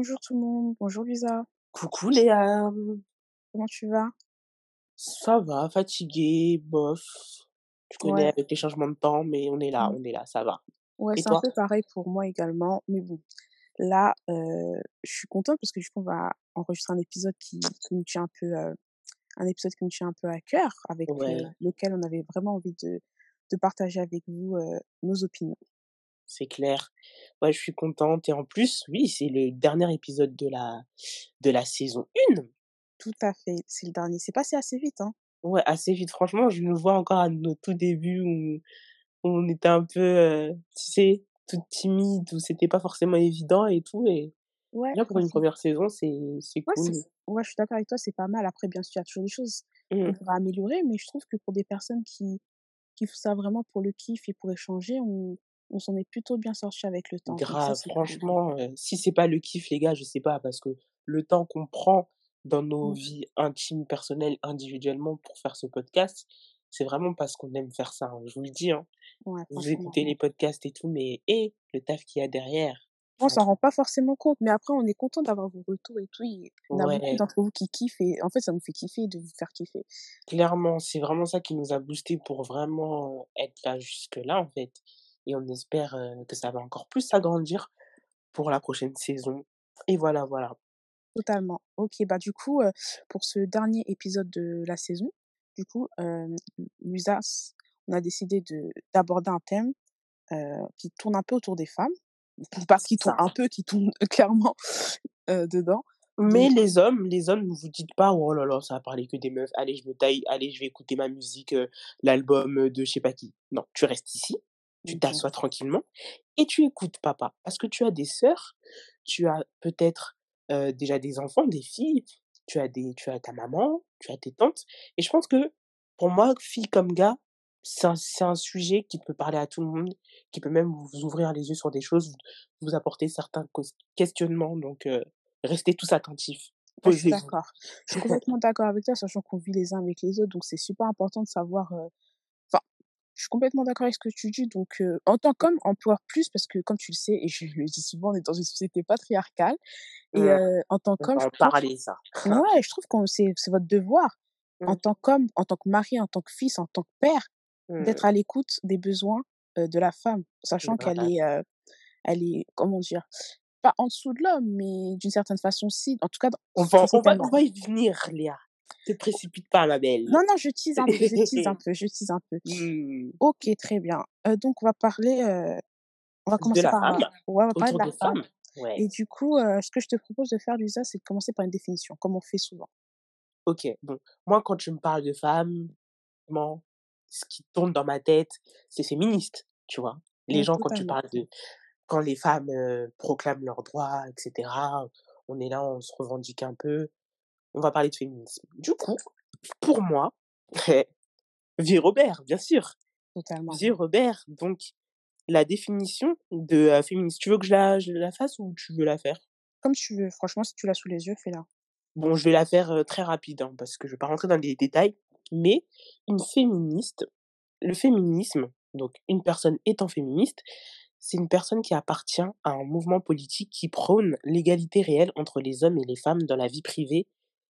Bonjour tout le monde, bonjour Lisa. Coucou Léa. Comment tu vas? Ça va, fatigué, bof. Tu connais Ouais. avec les changements de temps, mais on est là, Mmh. on est là, ça va. Ouais, c'est un peu pareil pour moi également, mais bon, là, heu, je suis contente parce que du coup, on va enregistrer un épisode qui qui nous tient un peu, heu, un épisode qui nous tient un peu à cœur, avec, Ouais, lequel on avait vraiment envie de de partager avec vous, nos opinions. C'est clair. Ouais, je suis contente et en plus, oui, c'est le dernier épisode de la de la saison 1. Tout à fait, c'est le dernier. C'est passé assez vite, hein? Ouais, assez vite. Franchement, je me vois encore à nos tout débuts où où on était un peu, heu, tu sais, toutes timides, où c'était pas forcément évident et tout et Ouais, déjà pour une première saison, c'est c'est Ouais, cool. ouais, je suis d'accord avec toi, c'est pas mal. Après, bien sûr, il y a toujours des choses qu'on Mmh. pourrait améliorer, mais je trouve que pour des personnes qui qui font ça vraiment pour le kiff et pour échanger, on on s'en est plutôt bien sortis avec le temps, ça, Grave, franchement, heu, si c'est pas le kiff, les gars, je sais pas, parce que le temps qu'on prend dans nos Mmh. vies intimes, personnelles, individuellement pour faire ce podcast, c'est vraiment parce qu'on aime faire ça, hein. Je vous le dis, hein. Ouais, Vous écoutez les podcasts et tout, mais et le taf qu'il y a derrière, On s'en rend pas forcément compte, mais après, on est content d'avoir vos retours et tout. Il y en a beaucoup d'entre vous qui kiffent et en fait, ça nous fait kiffer de vous faire kiffer. clairement, c'est vraiment ça qui nous a boosté pour vraiment, être là jusque-là, en fait et on espère, que ça va encore plus s'agrandir pour la prochaine saison et voilà, voilà. Totalement. OK, bah du coup, pour ce dernier épisode de la saison, du coup, hem, Luisa, s on a décidé de d'aborder un thème, qui tourne un peu autour des femmes. Pas C'est qui tourne un peu, qui tourne clairement, dedans. Mais Donc les hommes les hommes, ne vous dites pas: «Oh là là, ça va parler que des meufs. Allez, je me taille, allez, je vais écouter ma musique, l'album, de je sais pas qui». Non, tu restes ici, tu OK. t'assois tranquillement et tu écoutes papa. Parce que tu as des sœurs, tu as peut-être, heu, déjà des enfants, des filles, tu as des tu as ta maman, tu as tes tantes et je pense que, pour moi, fille comme gars, c'est un c'est un sujet qui peut parler à tout le monde, qui peut même vous ouvrir les yeux sur des choses, vous vous apporter certains questionnements donc heu, restez tous attentifs. Ouais, je suis d'accord. Je suis complètement d'accord avec toi, sachant qu'on vit les uns avec les autres, donc c'est super important de savoir, enfin, je suis complètement d'accord avec ce que tu dis, donc en tant qu'homme, encore plus parce que comme tu le sais et je le dis souvent, on est dans une société patriarcale et Mmh, heu, en tant on qu'homme, va je parler ça. ouais, je trouve qu'on c'est votre devoir, en Mmh, tant qu'homme, en tant que mari, en tant que fils, en tant que père, mmh, d'être à l'écoute des besoins, de la femme, sachant qu'elle est, elle est, comment dire? Pas en dessous de l'homme, mais d'une certaine façon si, en tout cas dans On va on va on sociétalement. va y venir Léa. Te précipite pas ma Non, belle. non, je tease un peu, je tease un peu, je tease un peu. Mmh, OK, très bien. Heu, donc on va parler, heu, on va de commencer la par, femme, ouais, on va parler de la femme. Ouais, et du coup, ce que je te propose de faire Lisa, c'est de commencer par une définition, comme on fait souvent. OK, bon, moi quand tu me parles de femme, ce qui tourne dans ma tête, c'est féministe, tu vois? Les Mmh, gens quand tu parles de quand les femmes, proclament leurs droits et cetera, on est là, on se revendique un peu, on va parler de féminisme. Du coup, pour moi, vie Robert, bien sûr, Totalement. vie Robert, donc la définition de, heu, féministe, tu veux que je la je la fasse ou tu veux la faire? Comme tu veux, franchement, si tu l'as sous les yeux, fais-la. Bon, je vais la faire, heu, très rapide, hein, parce que je vais pas rentrer dans les détails, mais une féministe Le féminisme, donc une personne étant féministe, c'est une personne qui appartient à un mouvement politique qui prône l'égalité réelle entre les hommes et les femmes dans la vie privée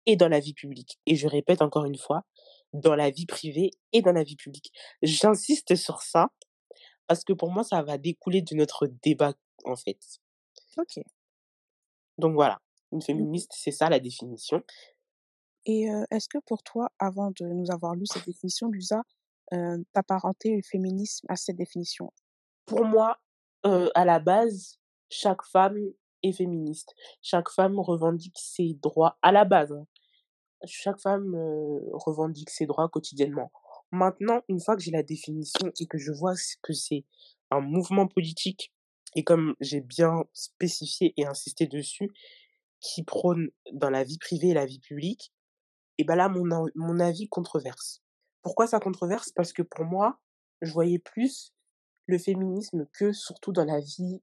et dans la vie publique. Et je répète encore une fois, dans la vie privée et dans la vie publique. J'insiste sur ça parce que pour moi, ça va découler de notre débat, en fait. OK. Donc voilà, une féministe, c'est ça la définition. et est-ce que pour toi, avant de nous avoir lu cette définition, Lisa, heu, tu le féminisme à cette définition? Pour moi, à la base, chaque femme est féministe. Chaque femme revendique ses droits à la base, hein. Chaque femme, revendique ses droits quotidiennement. Maintenant, une fois que j'ai la définition et que je vois que c'est un mouvement politique et comme j'ai bien spécifié et insisté dessus, qui prône dans la vie privée et la vie publique et bah, là, mon mon avis controverse. Pourquoi ça controverse? Parce que pour moi, je voyais plus le féminisme que surtout dans la vie,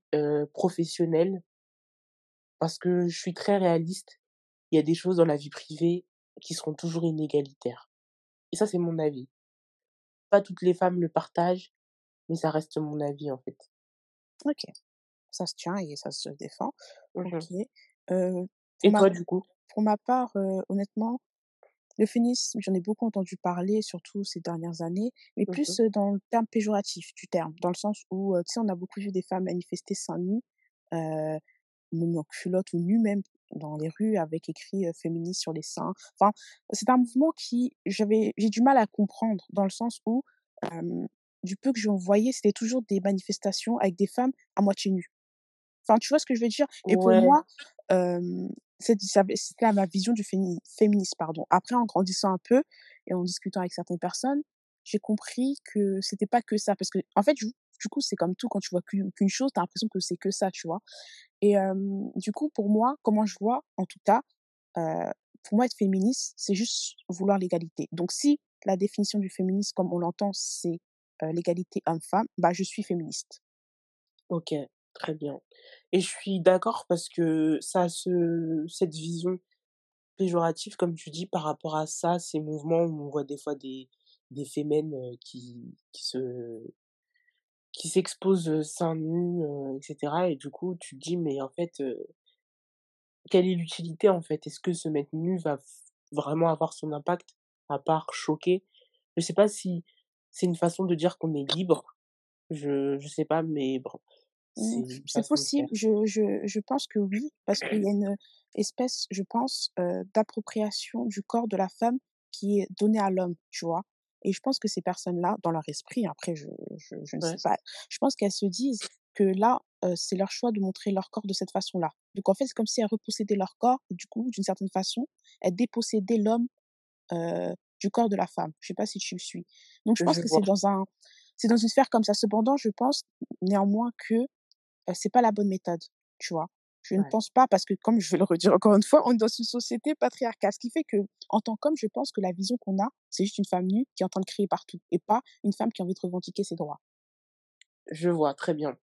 professionnelle parce que je suis très réaliste. Il y a des choses dans la vie privée qui seront toujours inégalitaires et ça, c'est mon avis. Pas toutes les femmes le partagent, mais ça reste mon avis, en fait. OK, ça se tient et ça se défend. Mmh OK pour Et ma toi, du coup? pour ma part, honnêtement, le féminisme, j'en ai beaucoup entendu parler, surtout ces dernières années, mais Mmh plus, dans le terme péjoratif du terme, dans le sens où, tu sais, on a beaucoup vu des femmes manifester seins nus, même en culotte ou nues même, dans les rues avec écrit, «féministe» sur les seins. Enfin, c'est un mouvement qui j'avais j'ai du mal à comprendre dans le sens où, du peu que j'en voyais, c'était toujours des manifestations avec des femmes à moitié nues. Enfin, tu vois ce que je veux dire? Et pour moi, avait c'était ma vision du fémini féminisme, pardon. Après, en grandissant un peu et en discutant avec certaines personnes, j'ai compris que c'était pas que ça. Parce que en fait, du coup, c'est comme tout, quand tu vois qu'une qu'une chose, tu as l'impression que c'est que ça, tu vois? Et du coup, pour moi, comment je vois, en tout cas, pour moi, être féministe, c'est juste vouloir l'égalité. Donc si la définition du féminisme, comme on l'entend, c'est, l'égalité homme-femme, bah, je suis féministe. OK, très bien. Et je suis d'accord parce que ça ce cette vision péjorative, comme tu dis, par rapport à ça, ces mouvements où on voit des fois des des fémènes, qui qui se qui s'exposent, heu, seins nus, heu, et du coup, tu te dis: «Mais en fait, quelle est l'utilité, en fait? Est-ce que se mettre nu va vraiment avoir son impact, à part choquer?» je sais pas si c'est une façon de dire qu'on est libre, je je sais pas, mais bon, c'est Mmh, c'est possible, je je je pense que oui, parce qu'il y a une espèce, je pense, heu, d'appropriation du corps de la femme qui est donnée à l'homme, tu vois? Et je pense que ces personnes-là, dans leur esprit, après je je je ne sais pas, je pense qu'elles se disent que là, heu, c'est leur choix de montrer leur corps de cette façon-là. Donc en fait, c'est comme si elles repossédaient leur corps et du coup, d'une certaine façon, elles dépossédaient l'homme, heu, du corps de la femme. Je sais pas si tu me suis? Donc je pense je que c'est dans un c'est dans une sphère comme ça. Cependant, je pense néanmoins que Heu, c'est pas la bonne méthode, tu vois? Je ne pense pas parce que comme je vais le redire encore une fois, on est dans une société patriarcale. Ce qui fait que, en tant qu'homme, je pense que la vision qu'on a, c'est juste une femme nue qui est en train de crier partout et pas une femme qui a envie de revendiquer ses droits. Je vois, très bien.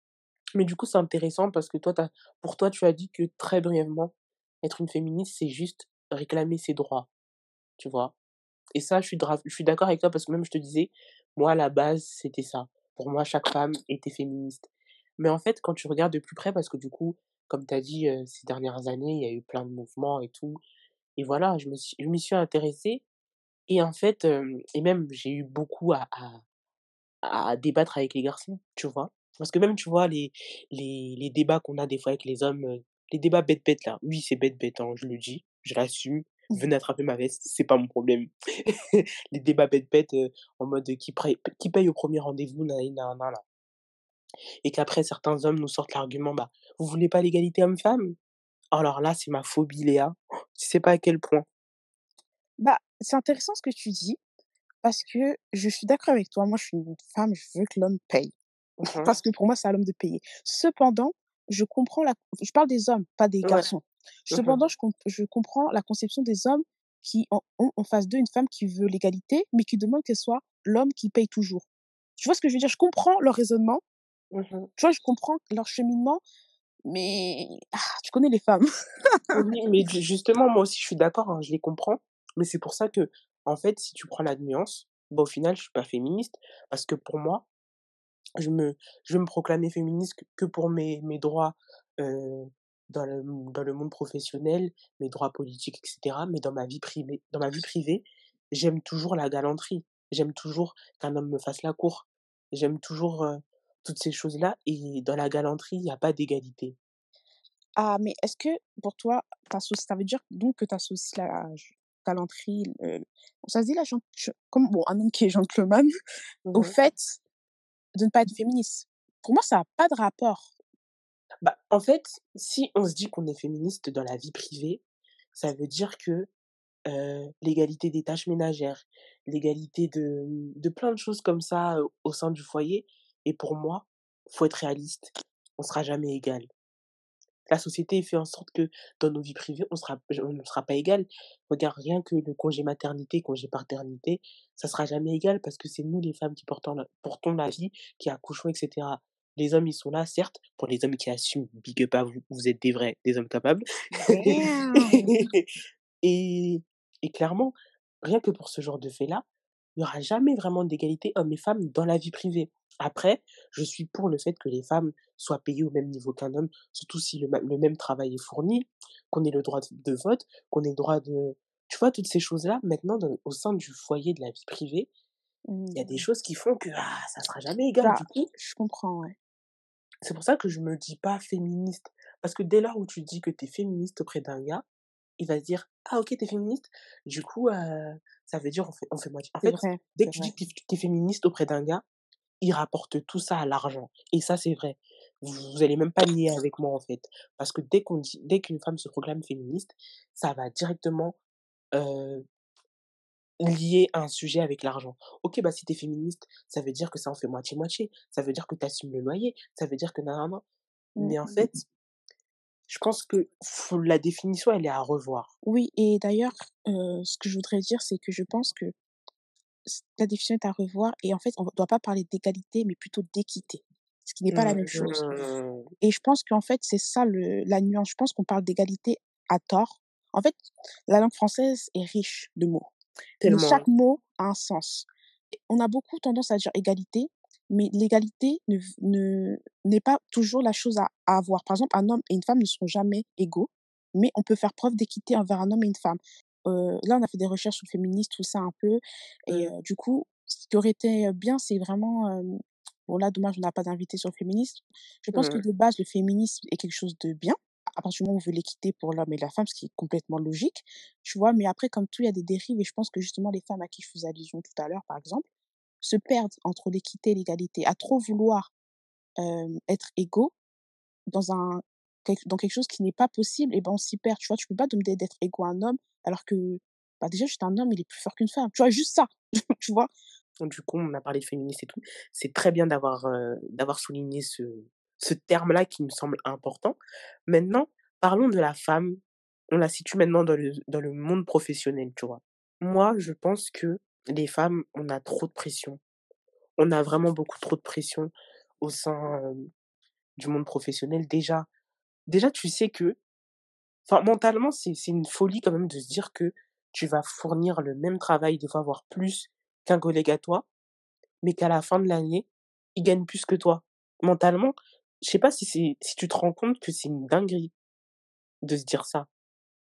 Mais du coup, c'est intéressant parce que toi, pour toi, tu as dit que très brièvement, être une féministe, c'est juste réclamer ses droits, tu vois? Et ça, je suis je suis d'accord avec toi parce que même je te disais, moi, à la base, c'était ça. Pour moi, chaque femme était féministe. Mais en fait, quand tu regardes de plus près, parce que du coup, comme tu as dit, ces dernières années, il y a eu plein de mouvements et tout et voilà, je me suis je m'y suis intéressée et en fait, et même j'ai eu beaucoup à à à débattre avec les garçons, tu vois? Parce que même, tu vois, les les les débats qu'on a des fois avec les hommes, les débats bête bête là, oui, c'est bête bête, hein, je le dis, je l'assume. Mmh. Venez attraper ma veste, c'est pas mon problème. Les débats bête bête, heu, en mode, qui qui paye au premier rendez-vous, nanana là et qu'après certains hommes nous sortent l'argument: «Bah, vous voulez pas l'égalité homme-femme?» alors là, c'est ma phobie Léa, tu sais pas à quel point. Bah, c'est intéressant ce que tu dis parce que je suis d'accord avec toi. Moi, je suis une femme, je veux que l'homme paye Mmh mh. parce que pour moi, c'est à l'homme de payer. Cependant, je comprends la je parle des hommes, pas des Ouais. garçons. Mmh mh. Cependant, je comp je comprends la conception des hommes qui ont ont en face d'eux une femme qui veut l'égalité, mais qui demande qu'elle soit l'homme qui paye toujours. Tu vois ce que je veux dire? Je comprends leur raisonnement, Mmh mh. tu vois? Je comprends leur cheminement, mais ah, tu connais les femmes. Oui, mais ju justement, moi aussi, je suis d'accord, hein, je les comprends, mais c'est pour ça que, en fait, si tu prends la nuance, bah, au final, je suis pas féministe parce que pour moi, je me je vais me proclamer féministe que pour mes mes droits, dans le dans le monde professionnel, mes droits politiques et cetera, mais dans ma vie privée dans ma vie privée, j'aime toujours la galanterie. J'aime toujours qu'un homme me fasse la cour. J'aime toujours, toutes ces choses-là et dans la galanterie, il y a pas d'égalité. Ah, mais est-ce que pour toi, ça veut dire donc que tu associes la galanterie, le ça se dit la comme bon, un homme qui est gentleman au Mmh fait de ne pas être féministe? Pour moi, ça a pas de rapport. Bah, en fait, si on se dit qu'on est féministe dans la vie privée, ça veut dire que, l'égalité des tâches ménagères, l'égalité de, de plein de choses comme ça, au sein du foyer et pour moi, faut être réaliste, on sera jamais égal. La société fait en sorte que dans nos vies privées, on sera on ne sera pas égal. Regarde, rien que le congé maternité, congé paternité, ça sera jamais égal parce que c'est nous les femmes qui portons la portons la vie, qui accouchons et cetera. Les hommes, ils sont là, certes, pour les hommes qui assument, big up à vous, vous êtes des vrais, des hommes capables. Et et clairement, rien que pour ce genre de fait-là, il y aura jamais vraiment d'égalité hommes et femmes dans la vie privée. Après, je suis pour le fait que les femmes soient payées au même niveau qu'un homme, surtout si le, le même travail est fourni, qu'on ait le droit de vote, qu'on ait le droit de... Tu vois, toutes ces choses-là, maintenant, au sein du foyer de la vie privée, il y a des Mmh. choses qui font que ah, ça sera jamais égal. Bah, Du coup, je comprends, ouais. c'est pour ça que je me dis pas féministe. Parce que dès lors où tu dis que tu es féministe auprès d'un gars, il va se dire Ah, ok, t'es féministe. Du coup, euh, ça veut dire on fait, on fait moitié. En fait, vrai, dès que tu vrai. dis que tu es féministe auprès d'un gars, il rapporte tout ça à l'argent. Et ça, c'est vrai. Vous, vous allez même pas nier avec moi, en fait. Parce que dès qu'on dit, dès qu'une femme se proclame féministe, ça va directement euh, lier un sujet avec l'argent. Ok, bah si t'es féministe, ça veut dire que ça en fait moitié-moitié. Ça veut dire que t'assumes le loyer. Ça veut dire que nan, Mmh. Mais en fait, je pense que la définition, elle est à revoir. Oui, et d'ailleurs, euh, ce que je voudrais dire, c'est que je pense que la définition est à revoir et en fait, on ne doit pas parler d'égalité, mais plutôt d'équité, ce qui n'est pas la même chose. Mmh, Et je pense qu'en fait, c'est ça le, la nuance. Je pense qu'on parle d'égalité à tort. En fait, la langue française est riche de mots, mais chaque mot a un sens. On a beaucoup tendance à dire égalité, mais l'égalité ne, ne- n'est pas toujours la chose à, à avoir. Par exemple, un homme et une femme ne seront jamais égaux, mais on peut faire preuve d'équité envers un homme et une femme. Euh, là, on a fait des recherches sur le féminisme, tout ça un peu, et Mmh, euh, du coup, ce qui aurait été bien, c'est vraiment... euh, bon, là, dommage, on n'a pas d'invité sur le féminisme. Je pense que mmh, de base, le féminisme est quelque chose de bien, à partir du moment où on veut l'équité pour l'homme et la femme, ce qui est complètement logique, tu vois? Mais après, comme tout, il y a des dérives, et je pense que justement, les femmes à qui je faisais allusion tout à l'heure, par exemple, se perdent entre l'équité et l'égalité, à trop vouloir être égaux dans un dans quelque chose qui n'est pas possible, et ben on s'y perd. Tu vois, tu peux pas demander d'être égaux à un homme alors que bah déjà juste un homme il est plus fort qu'une femme. Tu vois, juste ça. tu vois? Du coup, on a parlé féministe et tout. C'est très bien d'avoir euh, d'avoir souligné ce, ce terme-là qui me semble important. Maintenant, parlons de la femme. On la situe maintenant dans le, dans le monde professionnel, tu vois. Moi, je pense que les femmes, on a trop de pression. On a vraiment beaucoup trop de pression au sein euh, du monde professionnel. Déjà, déjà, tu sais que Enfin, mentalement, c'est c'est une folie quand même de se dire que tu vas fournir le même travail, des fois voire plus qu'un collègue à toi, mais qu'à la fin de l'année, il gagne plus que toi. Mentalement, je sais pas si c'est si tu te rends compte que c'est une dinguerie de se dire ça.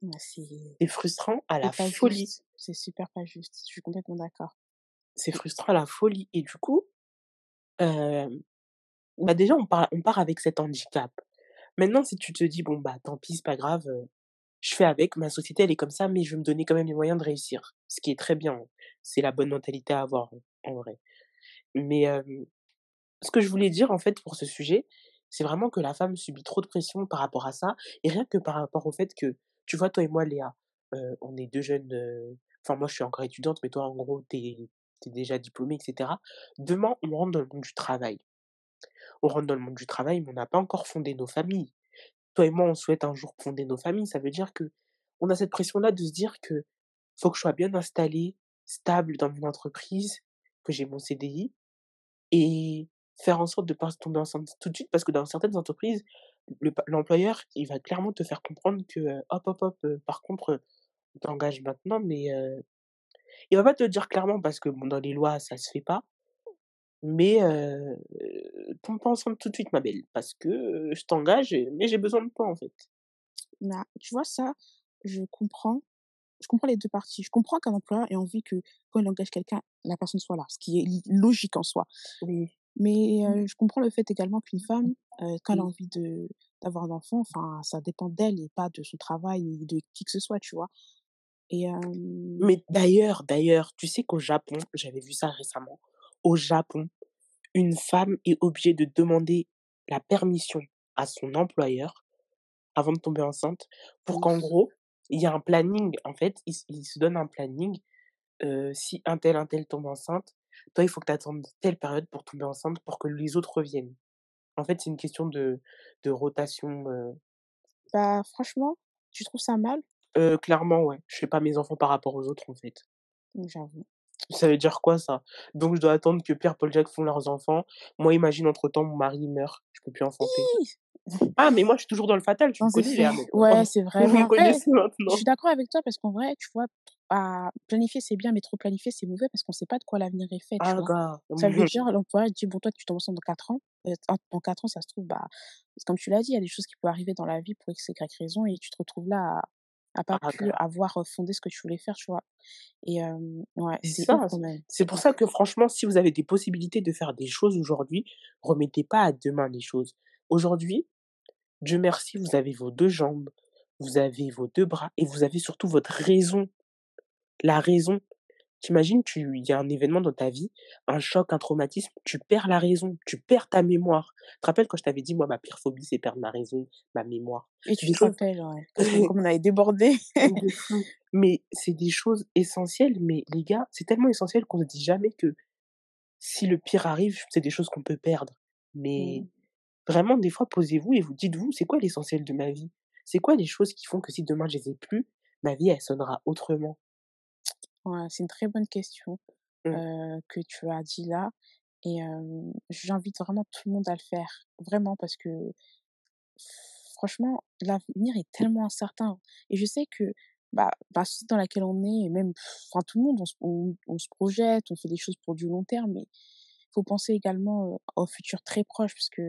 Ouais, c'est frustrant à la folie. C'est super pas juste. Je suis complètement d'accord. C'est frustrant à la folie. Et du coup, euh, bah déjà, on part, on part avec cet handicap. Maintenant, si tu te dis, bon, bah tant pis, c'est pas grave, je fais avec, ma société, elle est comme ça, mais je vais me donner quand même les moyens de réussir. Ce qui est très bien. C'est la bonne mentalité à avoir, en vrai. Mais ce que je voulais dire, en fait, pour ce sujet, c'est vraiment que la femme subit trop de pression par rapport à ça, et rien que par rapport au fait que, tu vois, toi et moi, Léa, on est deux jeunes, enfin, moi, je suis encore étudiante, mais toi, en gros, t'es, t'es déjà diplômée, etc. Demain, on rentre dans le monde du travail. On rentre dans le monde du travail, mais on n'a pas encore fondé nos familles. Toi et moi, on souhaite un jour fonder nos familles. Ça veut dire que on a cette pression-là de se dire que faut que je sois bien installée, stable dans mon entreprise, que j'ai mon CDI et faire en sorte de pas tomber enceinte tout de suite parce que dans certaines entreprises, l'employeur, il va clairement te faire comprendre que hop, hop, hop, par contre, euh, on t'engage maintenant, mais euh, il va pas te dire clairement parce que dans les lois, ça se fait pas. Mais euh, tombe pas enceinte tout de suite, ma belle, parce que je t'engage, mais j'ai besoin de toi en fait. Mais ah, tu vois, ça, je comprends. Je comprends les deux parties. Je comprends qu'un employeur ait envie que quand il engage quelqu'un, la personne soit là, ce qui est logique en soi. Oui. Mais euh, je comprends le fait également qu'une femme, euh, quand elle a envie de d'avoir un enfant, enfin, ça dépend d'elle et pas de son travail ni de qui que ce soit, tu vois. Et euh, Mais d'ailleurs, d'ailleurs, tu sais qu'au Japon, j'avais vu ça récemment, au Japon, une femme est obligée de demander la permission à son employeur avant de tomber enceinte pour qu'en gros, il y a un planning, en fait, il, se donne un planning, euh, si un tel, un tel tombe enceinte, toi, il faut que tu attendes telle période pour tomber enceinte pour que les autres reviennent. En fait, c'est une question de, de rotation. euh. Bah, franchement, tu trouves ça mal? Euh, clairement, ouais. Je fais pas mes enfants par rapport aux autres, en fait. J'avoue. Ça veut dire quoi, ça? Donc, je dois attendre que Pierre, Paul, Jacques font leurs enfants. Moi, imagine, entre-temps, mon mari meurt. Je peux plus enfanter. Ah, mais moi, je suis toujours dans le fatal, tu Dans me connais. Ouais, c'est vrai. Vous me connaissez je maintenant. suis d'accord avec toi parce qu'en vrai, tu vois, à planifier, c'est bien, mais trop planifier, c'est mauvais parce qu'on sait pas de quoi l'avenir est fait, Ah, vois? gars. Ça veut dire l'employeur dit: «Bon, toi, tu tombes enceinte dans 4 ans». Heu, en dans 4 ans, ça se trouve, bah, comme tu l'as dit, il y a des choses qui peuvent arriver dans la vie pour X, Y raison et tu te retrouves là à pas Ah, pu avoir, fondé ce que tu voulais faire, tu vois? Et ouais, C'est ça, c'est pour ça que franchement, si vous avez des possibilités de faire des choses aujourd'hui, remettez pas à demain les choses. Aujourd'hui, Dieu merci, vous avez vos 2 jambes, vous avez vos 2 bras et vous avez surtout votre raison. La raison. Tu imagines, tu il y a un événement dans ta vie, un choc, un traumatisme, tu perds la raison, tu perds ta mémoire. Tu te rappelles quand je t'avais dit, moi, ma pire phobie, c'est perdre ma raison, ma mémoire. Et tu te rappelles, ouais, comme on avait débordé. Mais c'est des choses essentielles, mais les gars, c'est tellement essentiel qu'on ne dit jamais que si le pire arrive, c'est des choses qu'on peut perdre. Mais Mmh. vraiment, des fois, posez-vous et vous dites-vous: «C'est quoi l'essentiel de ma vie? C'est quoi les choses qui font que si demain je les ai plus, ma vie, elle sonnera autrement?» Ouais, c'est une très bonne question, Mmh. que tu as dit là et j'invite vraiment tout le monde à le faire. Vraiment parce que franchement, l'avenir est tellement incertain et je sais que, bah, la société dans laquelle on est et même enfin tout le monde, on se on on se projette, on fait des choses pour du long terme, mais il faut penser également, au futur très proche parce que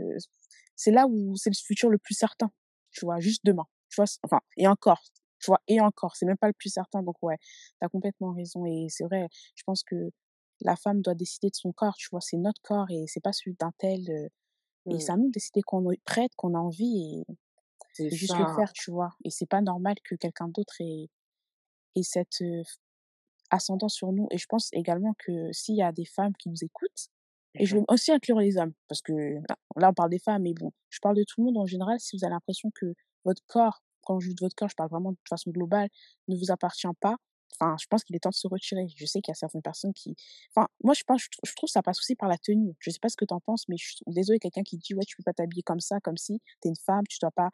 c'est là où c'est le futur le plus certain, tu vois? Juste demain, tu vois? Enfin et encore, tu vois? Et encore, c'est même pas le plus certain donc ouais, tu as complètement raison et c'est vrai, je pense que la femme doit décider de son corps, tu vois? C'est notre corps et c'est pas celui d'un tel, heu et Mmh. c'est à nous de décider qu'on est prête, qu'on a envie et juste le ça. faire, tu vois? Et c'est pas normal que quelqu'un d'autre ait ait cette, heu, ascendant sur nous et je pense également que s'il y a des femmes qui nous écoutent et je Mmh vais aussi inclure les hommes parce que là là, on parle des femmes mais bon, je parle de tout le monde en général. Si vous avez l'impression que votre corps, quand je dis votre corps, je parle vraiment de façon globale, ne vous appartient pas, enfin, je pense qu'il est temps de se retirer. Je sais qu'il y a certaines personnes qui enfin, moi, je pense je trou je trouve que ça passe aussi par la tenue. Je sais pas ce que tu en penses, mais je suis désolée, quelqu'un qui dit: «Ouais, tu peux pas t'habiller comme ça, comme si tu es une femme, tu dois pas»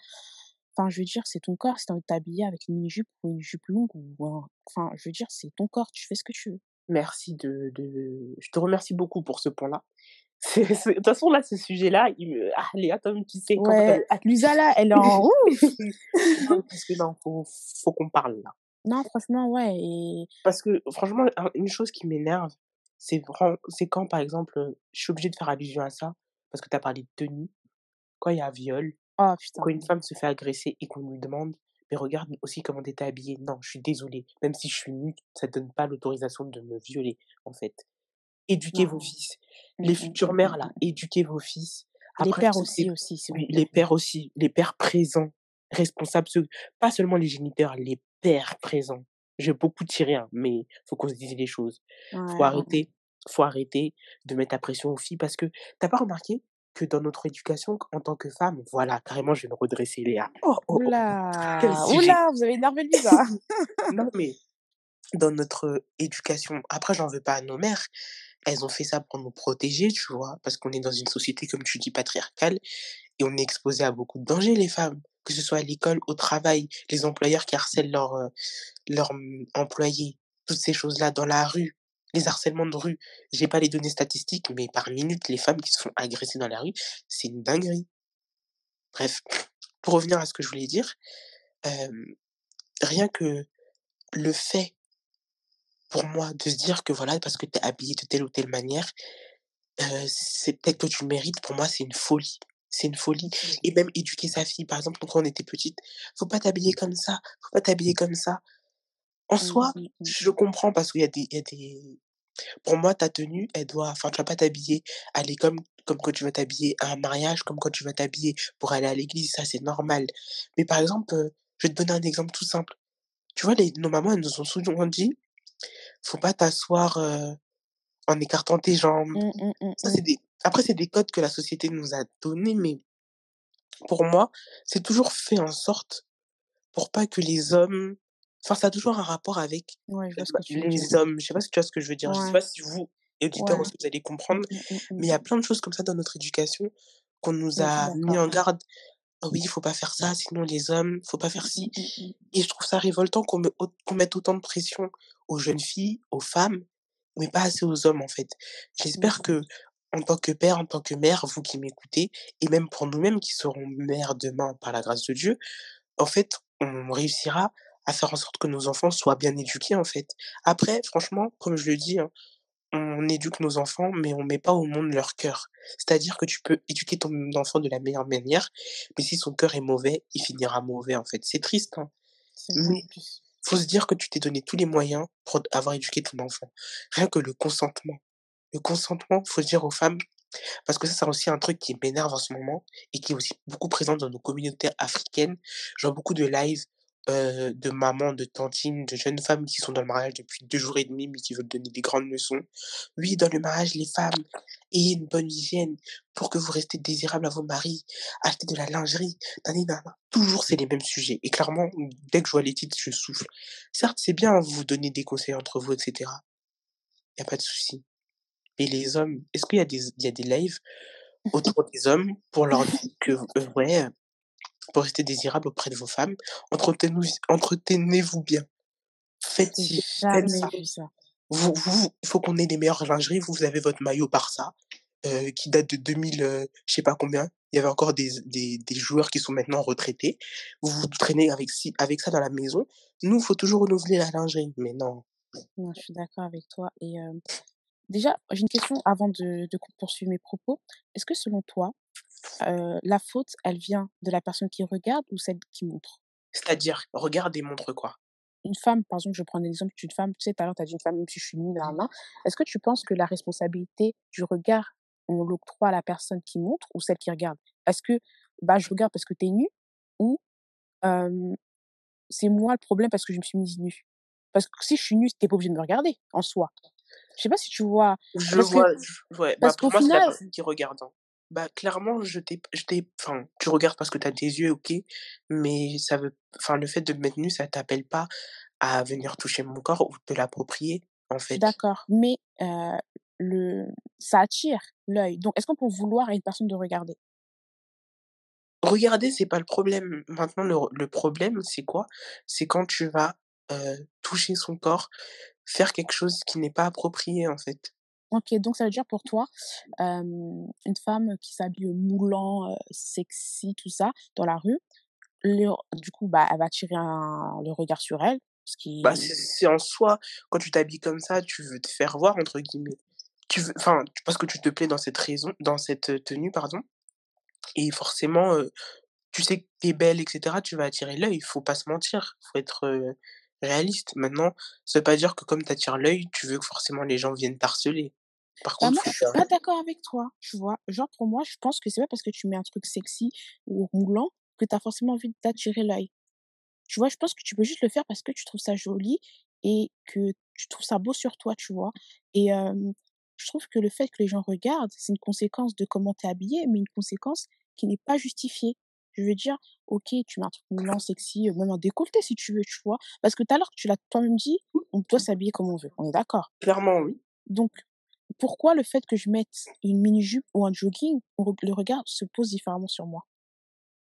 enfin, je veux dire, c'est ton corps. Si tu envie de t'habiller avec une mini-jupe ou une jupe longue ou un enfin, je veux dire, c'est ton corps, tu fais ce que tu veux. Merci de de je te remercie beaucoup pour ce point-là. De toute façon, là, ce sujet-là, il me ah Léa, comme tu sais, Ouais, avais hâte. Luisa là, elle est en ouf! Non, parce que non, faut faut qu'on parle là. Non, franchement, ouais et Parce que franchement, un une chose qui m'énerve, c'est quand, par exemple, je suis obligée de faire allusion à ça, parce que tu as parlé de tenue, quand il y a viol, oh quand une femme se fait agresser et qu'on lui demande: «Mais regarde aussi comment tu étais habillée». Non, je suis désolée, même si je suis nue, ça te donne pas l'autorisation de me violer, en fait. Éduquez vos fils. Les mmh, futures mères là, éduquez vos fils. Les pères aussi, aussi, oui, les pères aussi, les pères présents, responsables, ceux pas seulement les géniteurs, les pères présents. J'ai beaucoup tiré, hein, mais faut qu'on se dise les choses. Ouais, Faut arrêter faut arrêter de mettre la pression aux filles parce que tu as pas remarqué que dans notre éducation, en tant que femme voilà, carrément, je vais me redresser Léa. Oh, oh, oh, quel là! Ouh sujet! là! Vous avez énervé Luisa. Non, mais dans notre éducation, après j'en veux pas à nos mères, elles ont fait ça pour nous protéger, tu vois? Parce qu'on est dans une société, comme tu dis, patriarcale et on est exposées à beaucoup de dangers, les femmes, que ce soit à l'école, au travail, les employeurs qui harcèlent leurs, heu, leurs, mmh, employés, toutes ces choses-là, dans la rue, les harcèlements de rue. J'ai pas les données statistiques, mais par minute, les femmes qui se font agresser dans la rue, c'est une dinguerie. Bref, pour revenir à ce que je voulais dire, hem, rien que le fait, pour moi, de se dire que voilà, parce que tu es habillée de telle ou telle manière, c'est peut-être que tu le mérites, pour moi, c'est une folie. C'est une folie et même éduquer sa fille, par exemple, quand on était petite: «Faut pas t'habiller comme ça, faut pas t'habiller comme ça». En Mmh, soi, mmh, mmh. je comprends parce qu'il y a des il y a des pour moi, ta tenue, elle doit enfin, tu vas pas t'habiller, aller comme comme quand tu vas t'habiller à un mariage, comme quand tu vas t'habiller pour aller à l'église, ça, c'est normal. Mais par exemple, je vais te donner un exemple tout simple. Tu vois, les nos mamans, elles nous ont souvent dit: «Faut pas t'asseoir, heu, en écartant tes jambes». Mmh, mmh, mmh, Ça, c'est des après, c'est des codes que la société nous a donnés, mais pour moi, c'est toujours fait en sorte pour pas que les hommes enfin, ça a toujours un rapport avec, Ouais, je heu, vois ce bah, que tu veux dire. les hommes. Je sais pas si tu vois ce que je veux dire? Je sais Ouais, pas si vous, auditeurs ouais. aussi, vous allez comprendre, mais il y a plein de choses comme ça dans notre éducation qu'on nous Ouais, suis a mis en garde. «Ah oui, il faut pas faire ça, sinon les hommes, faut pas faire ci» et je trouve ça révoltant qu'on me au qu'on mette autant de pression aux jeunes filles, aux femmes, mais pas assez aux hommes, en fait. J'espère que en tant que père, en tant que mère, vous qui m'écoutez, et même pour nous-mêmes qui serons mères demain par la grâce de Dieu, en fait, on réussira à faire en sorte que nos enfants soient bien éduqués, en fait. Après, franchement, comme je le dis, hein, on éduque nos enfants, mais on met pas au monde leur cœur. C'est-à-dire que tu peux éduquer ton enfant de la meilleure manière, mais si son cœur est mauvais, il finira mauvais, en fait. C'est triste, hein, mais. Faut se dire que tu t'es donné tous les moyens pour avoir éduqué ton enfant. Rien que le consentement. Le consentement, faut dire aux femmes parce que ça, c'est aussi un truc qui m'énerve en ce moment et qui est aussi beaucoup présent dans nos communautés africaines. Je beaucoup de lives, heu, de mamans, de tantines, de jeunes femmes qui sont dans le mariage depuis 2 jours et demi, mais qui veulent donner des grandes leçons. Oui, dans le mariage, les femmes, ayez une bonne hygiène pour que vous restez désirables à vos maris, achetez de la lingerie, nani nana. Toujours, c'est les mêmes sujets et clairement, dès que je vois les titres, je souffle. Certes, c'est bien, vous donnez des conseils entre vous et cetera. Il y a pas de souci. Et les hommes, est-ce qu'il y a des y a des lives autour des hommes pour leur dire que, heu, ouais, pour rester désirable auprès de vos femmes, entretenez entretenez-vous bien. Faites faites jamais ça. vu ça. Vous vous il faut qu'on ait les meilleures lingeries, vous, vous avez votre maillot Barça, heu, qui date de 2000, heu, je sais pas combien. Il y avait encore des des des joueurs qui sont maintenant retraités. Vous vous traînez avec avec ça dans la maison. Nous, faut toujours renouveler la lingerie, mais non. Non, je suis d'accord avec toi et hem, déjà, j'ai une question avant de poursuivre mes propos. Est-ce que selon toi, heu, la faute, elle vient de la personne qui regarde ou celle qui montre? C'est-à-dire, regarde et montre quoi? Une femme, par exemple, je prendre l'exemple d'une femme, tu sais, tout à l'heure, tu as dit une femme, même si je suis nue, nin Est-ce que tu penses que la responsabilité du regard, on l'octroie à la personne qui montre ou celle qui regarde? Est-ce que, bah, je regarde parce que tu es nue ou, hem, c'est moi le problème parce que je me suis mise nue? Parce que si je suis nue, tu es pas obligé de me regarder, en soi. Je sais pas si tu vois? Je Parce que vois, je ouais, bah, parce pour qu'au moi, c'est la final personne qui regarde, hein. Bah, clairement, je t'ai je t'ai enfin, tu regardes parce que tu as des yeux, OK, mais ça veut enfin, le fait de me mettre nue, ça t'appelle pas à venir toucher mon corps ou te l'approprier, en fait. d'accord, mais heu, le ça attire l'œil. Donc est-ce qu'on peut vouloir à une personne de regarder? Regarder, c'est pas le problème. Maintenant, le le problème, c'est quoi? C'est quand tu vas, heu, toucher son corps, faire quelque chose qui n'est pas approprié, en fait. Donc ça veut dire pour toi, une femme qui s'habille moulant, sexy, tout ça, dans la rue, du coup, bah, elle va attirer le regard sur elle, Bah, c'est en soi, quand tu t'habilles comme ça, tu veux «te faire voir» entre guillemets. Tu veux enfin, parce que tu te plais dans cette tenue, pardon et forcément, tu sais que tu es belle et cetera, tu vas attirer l'œil, faut pas se mentir, faut être, réaliste. Maintenant, ça veut pas dire que comme tu attires l'œil, tu veux que forcément les gens viennent t'harceler. Par bah, contre, moi, faut je suis pas d'accord avec toi, tu vois? Genre, pour moi, je pense que c'est pas parce que tu mets un truc sexy ou moulant que tu as forcément envie d'attirer l'œil. Tu vois? Je pense que tu peux juste le faire parce que tu trouves ça joli et que tu trouves ça beau sur toi, tu vois? Et je trouve que le fait que les gens regardent, c'est une conséquence de comment tu es habillée, mais une conséquence qui n'est pas justifiée. Je veux dire, OK, tu mets un truc moulant, sexy, même un décolleté si tu veux, tu vois? Parce que tout à l'heure, tu l'as toi-même dit, on doit s'habiller comme on veut, on est d'accord? clairement oui. Donc pourquoi le fait que je mette une mini jupe ou un jogging, le regard se pose différemment sur moi?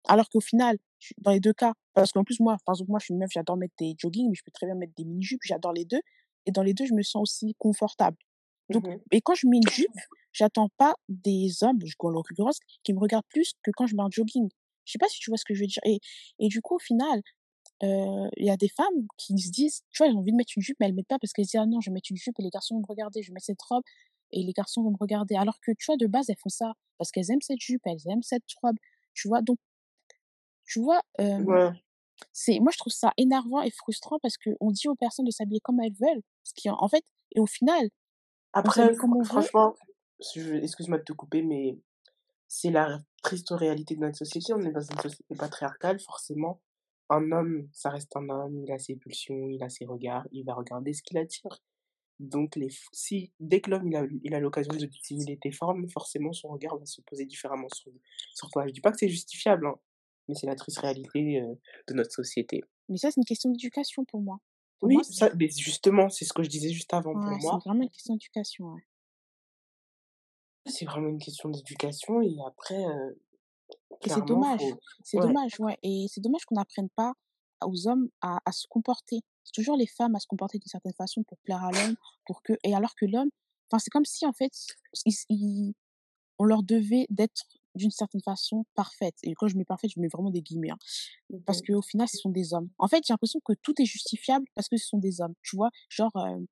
Alors qu'au final, dans les 2 cas parce qu'en plus moi, par exemple, moi je suis une meuf, j'adore mettre des joggings, mais je peux très bien mettre des mini-jupes, j'adore les 2 et dans les 2 je me sens aussi confortable. Donc Mmh mh. et quand je mets une jupe, j'attends pas des hommes, je en l'occurrence, qui me regardent plus que quand je mets un jogging. Je sais pas si tu vois ce que je veux dire? Et et du coup, au final, heu, il y a des femmes qui se disent tu vois, elles ont envie de mettre une jupe, mais elles mettent pas parce qu'elles se disent: «Ah non, je vais mettre une jupe et les garçons vont me regarder, je vais mettre cette robe et les garçons vont me regarder». Alors que, tu vois, de base, elles font ça parce qu'elles aiment cette jupe, elles aiment cette robe, tu vois? Donc tu vois, Ouais. c'est moi je trouve ça énervant et frustrant parce qu'on dit aux personnes de s'habiller comme elles veulent, ce qui en fait et au final, Après comme on franchement, excuse-moi de te couper, mais c'est la triste réalité de notre société. On est dans une société patriarcale, forcément. Un homme, ça reste un homme, il a ses pulsions, il a ses regards, il va regarder ce qui l'attire. Donc les si dès que l'homme il a l'occasion de dissimuler tes formes, forcément son regard va se poser différemment sur sur toi. Je dis pas que c'est justifiable, hein, mais c'est la triste réalité, heu, de notre société. mais ça, c'est une question d'éducation pour moi. Pour moi, Oui, ça mais justement, c'est ce que je disais juste avant. Pour ouais, c'est moi, vraiment une question d'éducation, ouais. c'est vraiment une question d'éducation et après, Et c'est dommage, faut c'est ouais. dommage, ouais et c'est dommage qu'on n'apprenne pas aux hommes à à se comporter. C'est toujours les femmes à se comporter d'une certaine façon pour plaire à l'homme, pour que et alors que l'homme enfin, c'est comme si en fait, il on leur devait d'être d'une certaine façon parfaites et quand je mets parfaite, je mets vraiment des guillemets, hein, parce Mmh qu'au final, ce sont des hommes. En fait, j'ai l'impression que tout est justifiable parce que ce sont des hommes, tu vois? Genre, heu,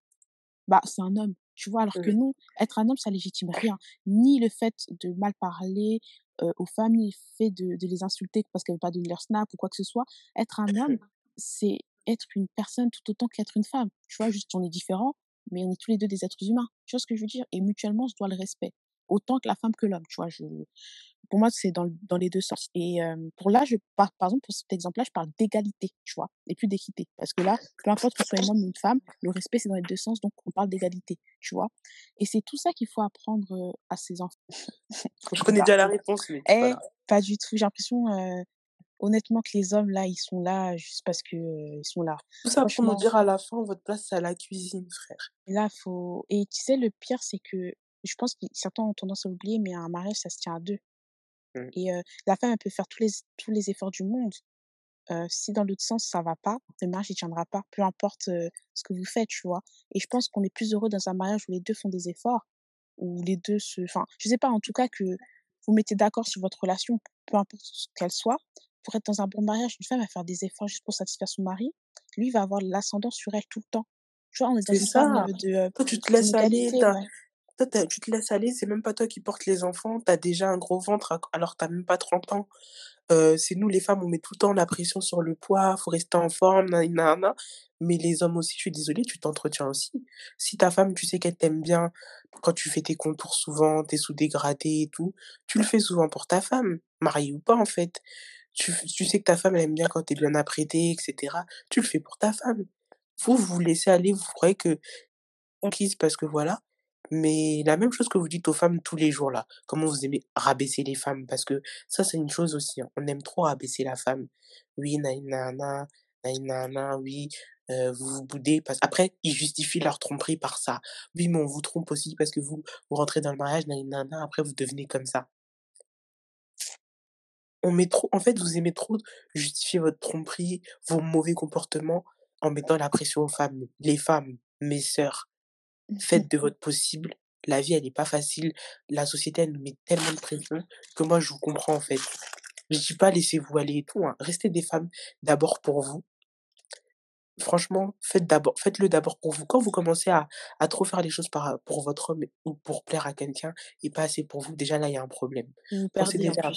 bah, c'est un homme, tu vois? Alors que Mmh. non, être un homme, ça légitime rien, ni le fait de mal parler, heu, aux femmes, ni le fait de de les insulter parce qu'elles veulent pas donner leur snap ou quoi que ce soit. Être un homme, c'est être une personne tout autant qu'être une femme, tu vois? Juste on est différents, mais on est tous les 2 des êtres humains. Tu vois ce que je veux dire? Et mutuellement, on se doit le respect, autant que la femme que l'homme, tu vois? Je pour moi, c'est dans dans les 2 sens et hem, pour là, je par par exemple, pour cet exemple-là, je parle d'égalité, tu vois? Et plus d'équité. Parce que là, peu importe que ce soit un homme ou une femme, le respect, c'est dans les 2 sens, donc on parle d'égalité, tu vois? Et c'est tout ça qu'il faut apprendre, heu, à ses enfants. Je connais déjà la réponse, mais pas Eh, grave. pas du tout, j'ai l'impression, heu, honnêtement que les hommes là, ils sont là juste parce que, ils sont là. Tout ça pour nous dire à la fin: «Votre place, c'est à la cuisine, frère». là, faut et tu sais, le pire, c'est que je pense que certains ont tendance à oublier, mais un mariage, ça se tient à 2 Mmh. et la femme, elle peut faire tous les tous les efforts du monde, si dans l'autre sens, ça va pas, le mariage, il tiendra pas, peu importe, ce que vous faites, tu vois? Et je pense qu'on est plus heureux dans un mariage où les 2 font des efforts, où les 2 se enfin, je sais pas, en tout cas que vous mettez d'accord sur votre relation, peu importe ce qu'elle soit. Pour être dans un bon mariage, une femme va faire des efforts juste pour satisfaire son mari. Lui, il va avoir l'ascendant sur elle tout le temps. Tu vois, on est dans C'est une forme, ça! heu, de, heu, Toi, tu te laisses aller, ouais. toi, tu te laisses aller, c'est même pas toi qui portes les enfants, tu as déjà un gros ventre alors que tu as même pas 30 ans. Heu, c'est nous les femmes, on met tout le temps la pression sur le poids, faut rester en forme, nanana. Mais les hommes aussi, je suis désolée, tu t'entretiens aussi. Si ta femme, tu sais qu'elle t'aime bien, quand tu fais tes contours souvent, tes sous-dégradés et tout, tu le fais souvent pour ta femme, mariée ou pas, en fait. Tu tu sais que ta femme, elle aime bien quand tu es bien apprêtée et cetera, tu le fais pour ta femme. Vous, vous laissez aller, vous croyez que conquise parce que voilà, mais la même chose que vous dites aux femmes tous les jours là, comment vous aimez rabaisser les femmes? Parce que ça, c'est une chose aussi, hein, on aime trop rabaisser la femme. Oui, nani nanana, oui, heu, vous vous boudez parce après, ils justifient leur tromperie par ça. Oui, mais on vous trompe aussi parce que vous vous rentrez dans le mariage, nani nanana, après vous devenez comme ça. On met trop en fait, vous aimez trop justifier votre tromperie, vos mauvais comportements en mettant la pression aux femmes. Les femmes, mes sœurs, faites de votre possible. La vie, elle est pas facile. La société, elle nous met tellement de pression que moi, je vous comprends, en fait. Je dis pas laissez-vous aller et tout, hein. Restez des femmes d'abord pour vous. Franchement, faites d'abord faites-le d'abord pour vous. Quand vous commencez à à trop faire les choses par pour votre homme ou pour plaire à quelqu'un et pas assez pour vous, déjà là, il y a un problème. Vous perdez déjà.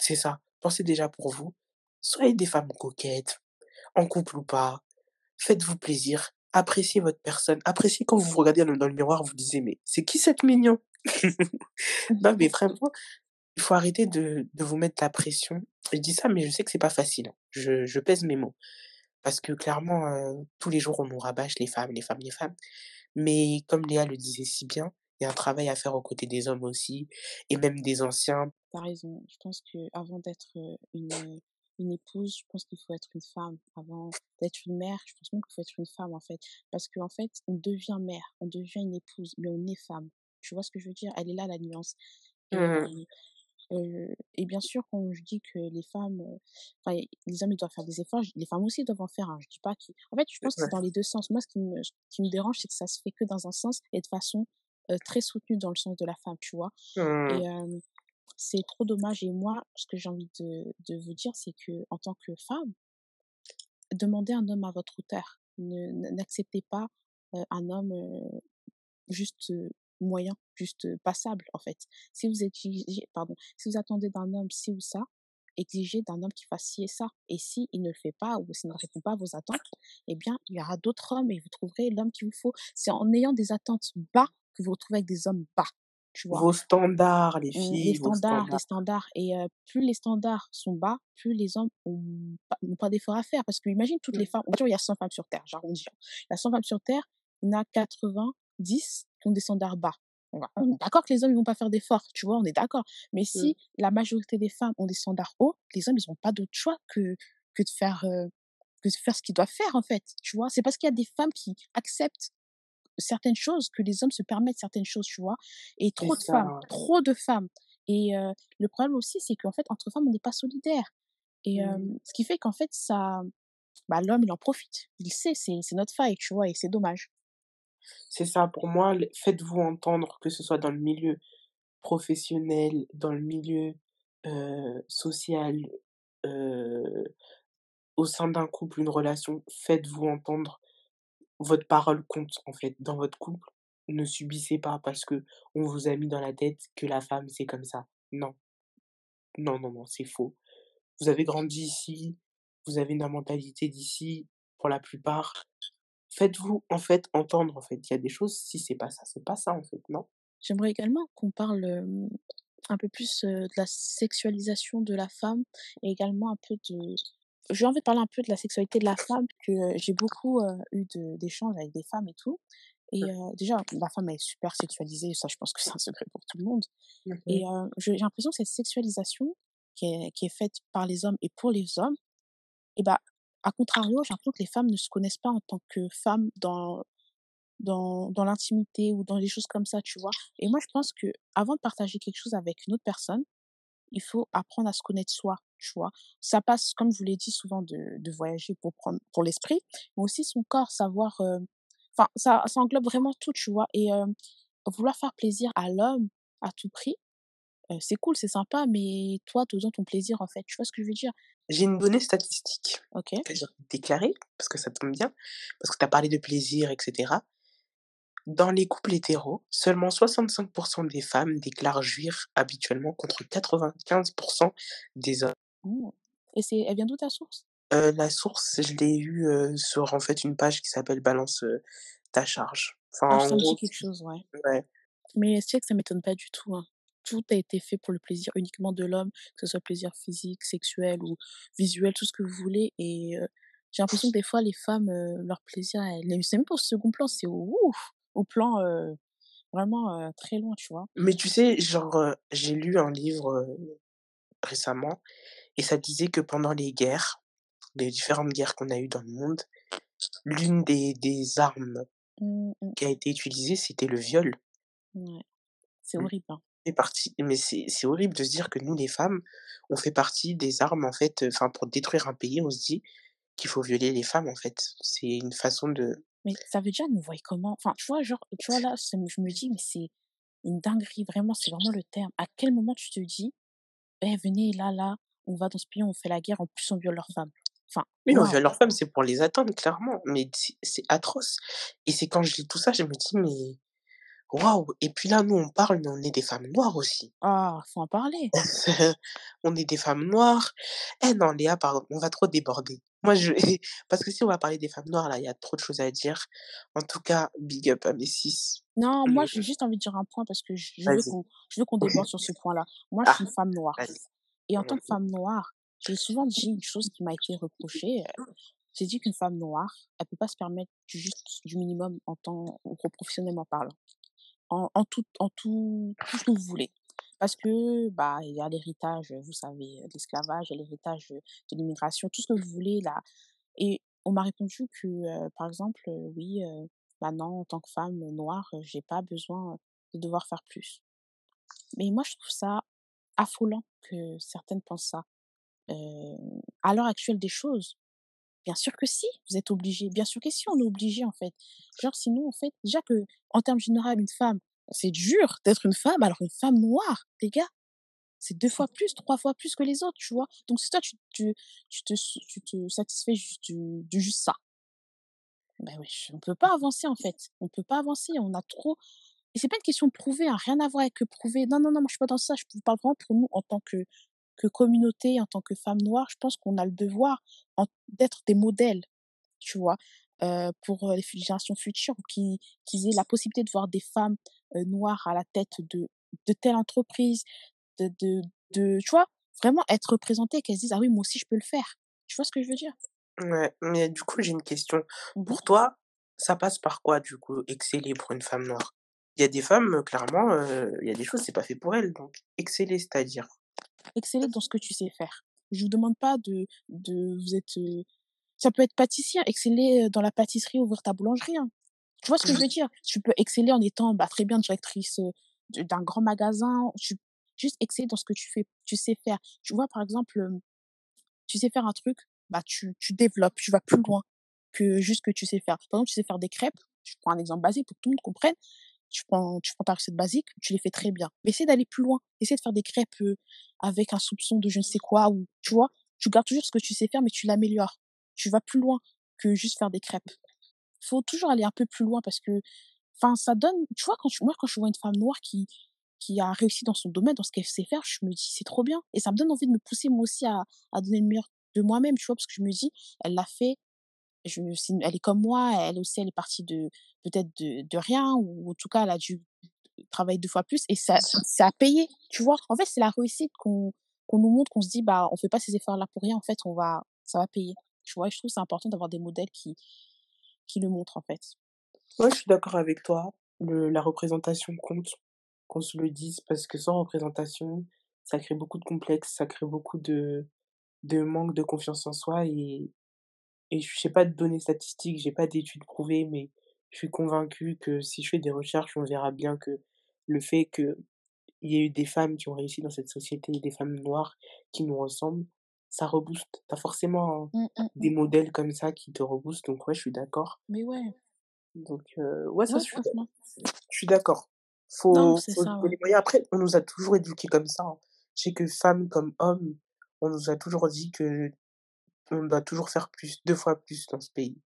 C'est ça, pensez déjà pour vous. Soyez des femmes coquettes, en couple ou pas, faites-vous plaisir, appréciez votre personne, appréciez quand vous vous regardez dans le miroir, vous disiez: «Mais c'est qui cet mignon?» non, mais vraiment, il faut arrêter de de vous mettre la pression. Je dis ça, mais je sais que c'est pas facile. Je je pèse mes mots. Parce que clairement, heu, tous les jours, on nous rabâche les femmes, les femmes, les femmes. Mais comme Léa le disait si bien, il y a un travail à faire aux côtés des hommes aussi et même des anciens. Tu as raison. Je pense qu'avant d'être, heu, une, heu, une épouse, je pense qu'il faut être une femme. Avant d'être une mère, je pense même qu'il faut être une femme, en fait. Parce qu'en fait, on devient mère, on devient une épouse, mais on est femme. Tu vois ce que je veux dire? Elle est là la nuance et Mmh. et bien sûr, quand je dis que les femmes, enfin, les hommes, ils doivent faire des efforts, les femmes aussi doivent en faire, hein. Je dis pas qui en fait, je pense que c'est dans les 2 sens. Moi, ce qui me ce qui me dérange, c'est que ça se fait que dans un sens et de façon, très soutenue dans le sens de la femme, tu vois? Et Mmh. C'est trop dommage et moi, ce que j'ai envie de vous dire, c'est qu'en tant que femme, demandez un homme à votre hauteur. N'acceptez pas, un homme, juste, moyen, juste, passable, en fait. Si vous exigez pardon, si vous attendez d'un homme ci ou ça, exigez d'un homme qui fasse ci et ça et s'il ne le fait pas ou s'il ne répond pas à vos attentes, eh bien, il y aura d'autres hommes et vous trouverez l'homme qu'il vous faut. C'est en ayant des attentes bas que vous vous retrouvez avec des hommes bas, tu vois? Vos standards, les Mmh, les filles, vos standards, les standards. standards et plus les standards sont bas, plus les hommes ont pas n'ont pas d'efforts à faire. Parce qu'imagine toutes les Mmh. femmes on va dire il y a 100 femmes sur terre, j'arrondis, hein. Il y a 100 femmes sur terre, il y en a 90 qui ont des standards bas. On est d'accord que les hommes, ils vont pas faire d'efforts, tu vois? On est d'accord. Mais Mmh. si la majorité des femmes ont des standards hauts, les hommes, ils ont pas d'autre choix que que de faire, que de faire ce qu'ils doivent faire, en fait, tu vois? C'est parce qu'il y a des femmes qui acceptent certaines choses que les hommes se permettent certaines choses, tu vois? Et trop de femmes, trop de femmes et le problème aussi, c'est qu'en fait, entre femmes, on n'est pas solidaires et Mmh. ce qui fait qu'en fait, ça bah, l'homme, il en profite. Il sait, c'est notre faille, tu vois? Et c'est dommage. C'est ça, pour moi, faites-vous entendre, que ce soit dans le milieu professionnel, dans le milieu, social, au sein d'un couple, une relation, faites-vous entendre. Votre parole compte, en fait, dans votre couple. Ne subissez pas parce qu'on vous a mis dans la tête que la femme, c'est comme ça. Non. Non, non, non, c'est faux. Vous avez grandi ici, vous avez une mentalité d'ici, pour la plupart. Faites-vous, en fait, entendre, en fait. Il y a des choses, si c'est pas ça, c'est pas ça, en fait, non? J'aimerais également qu'on parle, un peu plus, de la sexualisation de la femme et également un peu de j'ai envie de parler un peu de la sexualité de la femme, que, j'ai beaucoup, eu d'échanges avec des femmes et tout et Mmh. déjà, la femme, est super sexualisée, ça, je pense que c'est un secret pour tout le monde Mmh et mh. heu, je j'ai l'impression que cette sexualisation qui est qui est faite par les hommes et pour les hommes et bah, à contrario, j'ai l'impression que les femmes ne se connaissent pas en tant que femmes dans dans dans l'intimité ou dans des choses comme ça, tu vois? Et moi, je pense qu'avant de partager quelque chose avec une autre personne, il faut apprendre à se connaître soi, tu vois? Ça passe, comme je vous l'ai dit souvent, de de voyager pour prendre pour l'esprit, mais aussi son corps, savoir, heu enfin, ça ça englobe vraiment tout, tu vois? Et hem, vouloir faire plaisir à l'homme à tout prix, heu, c'est cool, c'est sympa, mais toi, faisant ton plaisir, en fait, tu vois ce que je veux dire? J'ai une donnée statistique, OK. c'est-à-dire déclarée, parce que ça tombe bien, parce que tu as parlé de plaisir et cetera. Dans les couples hétéros, seulement 65% des femmes déclarent jouir habituellement contre 95% des hommes. Et c'est elle vient d'où ta source? Heu, la source, je l'ai eue, sur, en fait, une page qui s'appelle «Balance, ta charge». Enfin, Ah, en ça me dit gros, quelque chose, ouais. ouais. Mais tu sais que ça m'étonne pas du tout, hein? Tout a été fait pour le plaisir uniquement de l'homme, que ce soit plaisir physique, sexuel ou visuel, tout ce que vous voulez et j'ai l'impression que des fois les femmes, leur plaisir, c'est même pas au second plan, c'est au ouf, au plan, vraiment, très loin, tu vois? Mais tu sais, genre, j'ai lu un livre, récemment et ça disait que pendant les guerres, les différentes guerres qu'on a eues dans le monde, l'une des des armes Mmh mh. qui a été utilisée, c'était le viol. Ouais, c'est Mmh. horrible, hein. partie mais c'est horrible de se dire que nous, les femmes, on fait partie des armes, en fait, heu, enfin, pour détruire un pays, on se dit qu'il faut violer les femmes, en fait. C'est une façon de Mais ça veut dire, nous voient comment? Enfin, tu vois, genre, tu vois, là, je me dis: «Mais c'est une dinguerie», vraiment, c'est vraiment le terme. À quel moment tu te dis: «Eh, venez, là, là, on va dans ce pays, on fait la guerre, en plus on viole leurs femmes». Enfin, oui, on waouh! viole leurs femmes, c'est pour les atteindre, clairement, mais c'est atroce et c'est quand je lis tout ça, je me dis: «Mais waouh» et puis là, nous, on parle, mais on est des femmes noires aussi. Ah, faut en parler! On est des femmes noires. Eh non, Léa, pardon, on va trop déborder. Moi, je parce que si on va parler des femmes noires, là, il y a trop de choses à dire. En tout cas, big up à mes sis. Non, moi, j'ai juste envie de dire un point parce que je veux qu'on déborde sur ce point-là. Moi, je Ah, suis une femme noire. Et en tant Mmh que femme noire, j'ai souvent dit une chose qui m'a été reprochée, heu, j'ai dit qu'une femme noire, elle peut pas se permettre du juste du minimum en tant professionnellement parlant. En en tout en tout tout ce que vous voulez. Parce que, bah, il y a l'héritage, vous savez, de l'esclavage, l'héritage, de l'immigration, tout ce que vous voulez là et on m'a répondu que, heu, par exemple, heu, oui, bah, non, en tant que femme noire, j'ai pas besoin, de devoir faire plus. Mais moi, je trouve ça affolant que certaines pensent ça. Heu, à l'heure actuelle des choses, bien sûr que si, vous êtes obligés. Bien sûr que si, on est obligés, en fait. Genre sinon, en fait, déjà que en termes général, une femme, c'est dur d'être une femme, alors une femme noire, les gars, c'est 2 fois plus, 3 fois plus que les autres, tu vois? Donc si toi tu tu tu te tu te satisfais juste du du juste ça, ben wesh, on peut pas avancer, en fait. On peut pas avancer, on a trop et c'est pas une question de prouver, hein, rien à voir avec que prouver. Non, non, non, moi je suis pas dans ça, je vous parle vraiment pour nous en tant que que communauté, en tant que femmes noires, je pense qu'on a le devoir d'être des modèles, tu vois? Heu, pour, heu, les générations futures, qui qu'ils aient la possibilité de voir des femmes, heu, noires à la tête de de telle entreprise, de de de tu vois? Vraiment être représentées, qu'elles se disent: «Ah oui, moi aussi je peux le faire». Tu vois ce que je veux dire? Ouais, mais du coup, j'ai une question. Mmh mh. Pour toi, ça passe par quoi, du coup, exceller pour une femme noire? Il y a des femmes, clairement, il y a des choses, c'est pas fait pour elles, donc exceller, c'est-à-dire? Exceller dans ce que tu sais faire. Je vous demande pas de de vous êtes, ça peut être pâtissier, exceller, heu, dans la pâtisserie, ouvrir ta boulangerie, hein. Tu vois ce que je veux dire? Tu peux exceller en étant, bah, très bien directrice, d'un grand magasin, tu juste exceller dans ce que tu fais tu sais faire. Tu vois, par exemple, tu sais faire un truc, bah, tu tu développes, tu vas plus loin que juste que tu sais faire. Par exemple, tu sais faire des crêpes, je prends un exemple basique pour que tout le monde comprenne. Tu prends, tu prends ta recette basique, tu les fais très bien. Mais essaie d'aller plus loin. Essaie de faire des crêpes avec un soupçon de je ne sais quoi, ou tu vois, tu gardes toujours ce que tu sais faire, mais tu l'améliores. Tu vas plus loin que juste faire des crêpes. Faut toujours aller un peu plus loin parce que, enfin, ça donne, tu vois, moi, quand je vois une femme noire qui, qui a réussi dans son domaine, dans ce qu'elle sait faire, je me dis, c'est trop bien. Et ça me donne envie de me pousser moi aussi à, à donner le meilleur de moi-même, tu vois, parce que je me dis, elle l'a fait, je, elle est comme moi, elle aussi, elle est partie de peut-être de, de rien, ou en tout cas, elle a dû travailler deux fois plus, et ça, ça a payé, tu vois? En fait, c'est la réussite qu'on qu'on nous montre, qu'on se dit, bah, on fait pas ces efforts-là pour rien, en fait, on va, ça va payer. Tu vois, je trouve c'est important d'avoir des modèles qui, qui le montrent, en fait. Ouais, je suis d'accord avec toi. Le, la représentation compte, qu'on se le dise, parce que sans représentation, ça crée beaucoup de complexes, ça crée beaucoup de, de manque de confiance en soi et, et je sais pas de données statistiques, j'ai pas d'études prouvées, mais je suis convaincue que si je fais des recherches, on verra bien que le fait qu'il y ait eu des femmes qui ont réussi dans cette société, des femmes noires qui nous ressemblent, ça rebooste. T'as forcément Mmh, mmh, des mmh. modèles comme ça qui te reboostent, donc ouais, je suis d'accord. Mais ouais, Donc euh, ouais, ça, ouais, je suis, d'accord. Faut, ça, ouais. les moyens. Après, on nous a toujours éduqués comme ça. hein. Je sais que femmes comme hommes, on nous a toujours dit que on doit toujours faire plus, deux fois plus dans ce pays.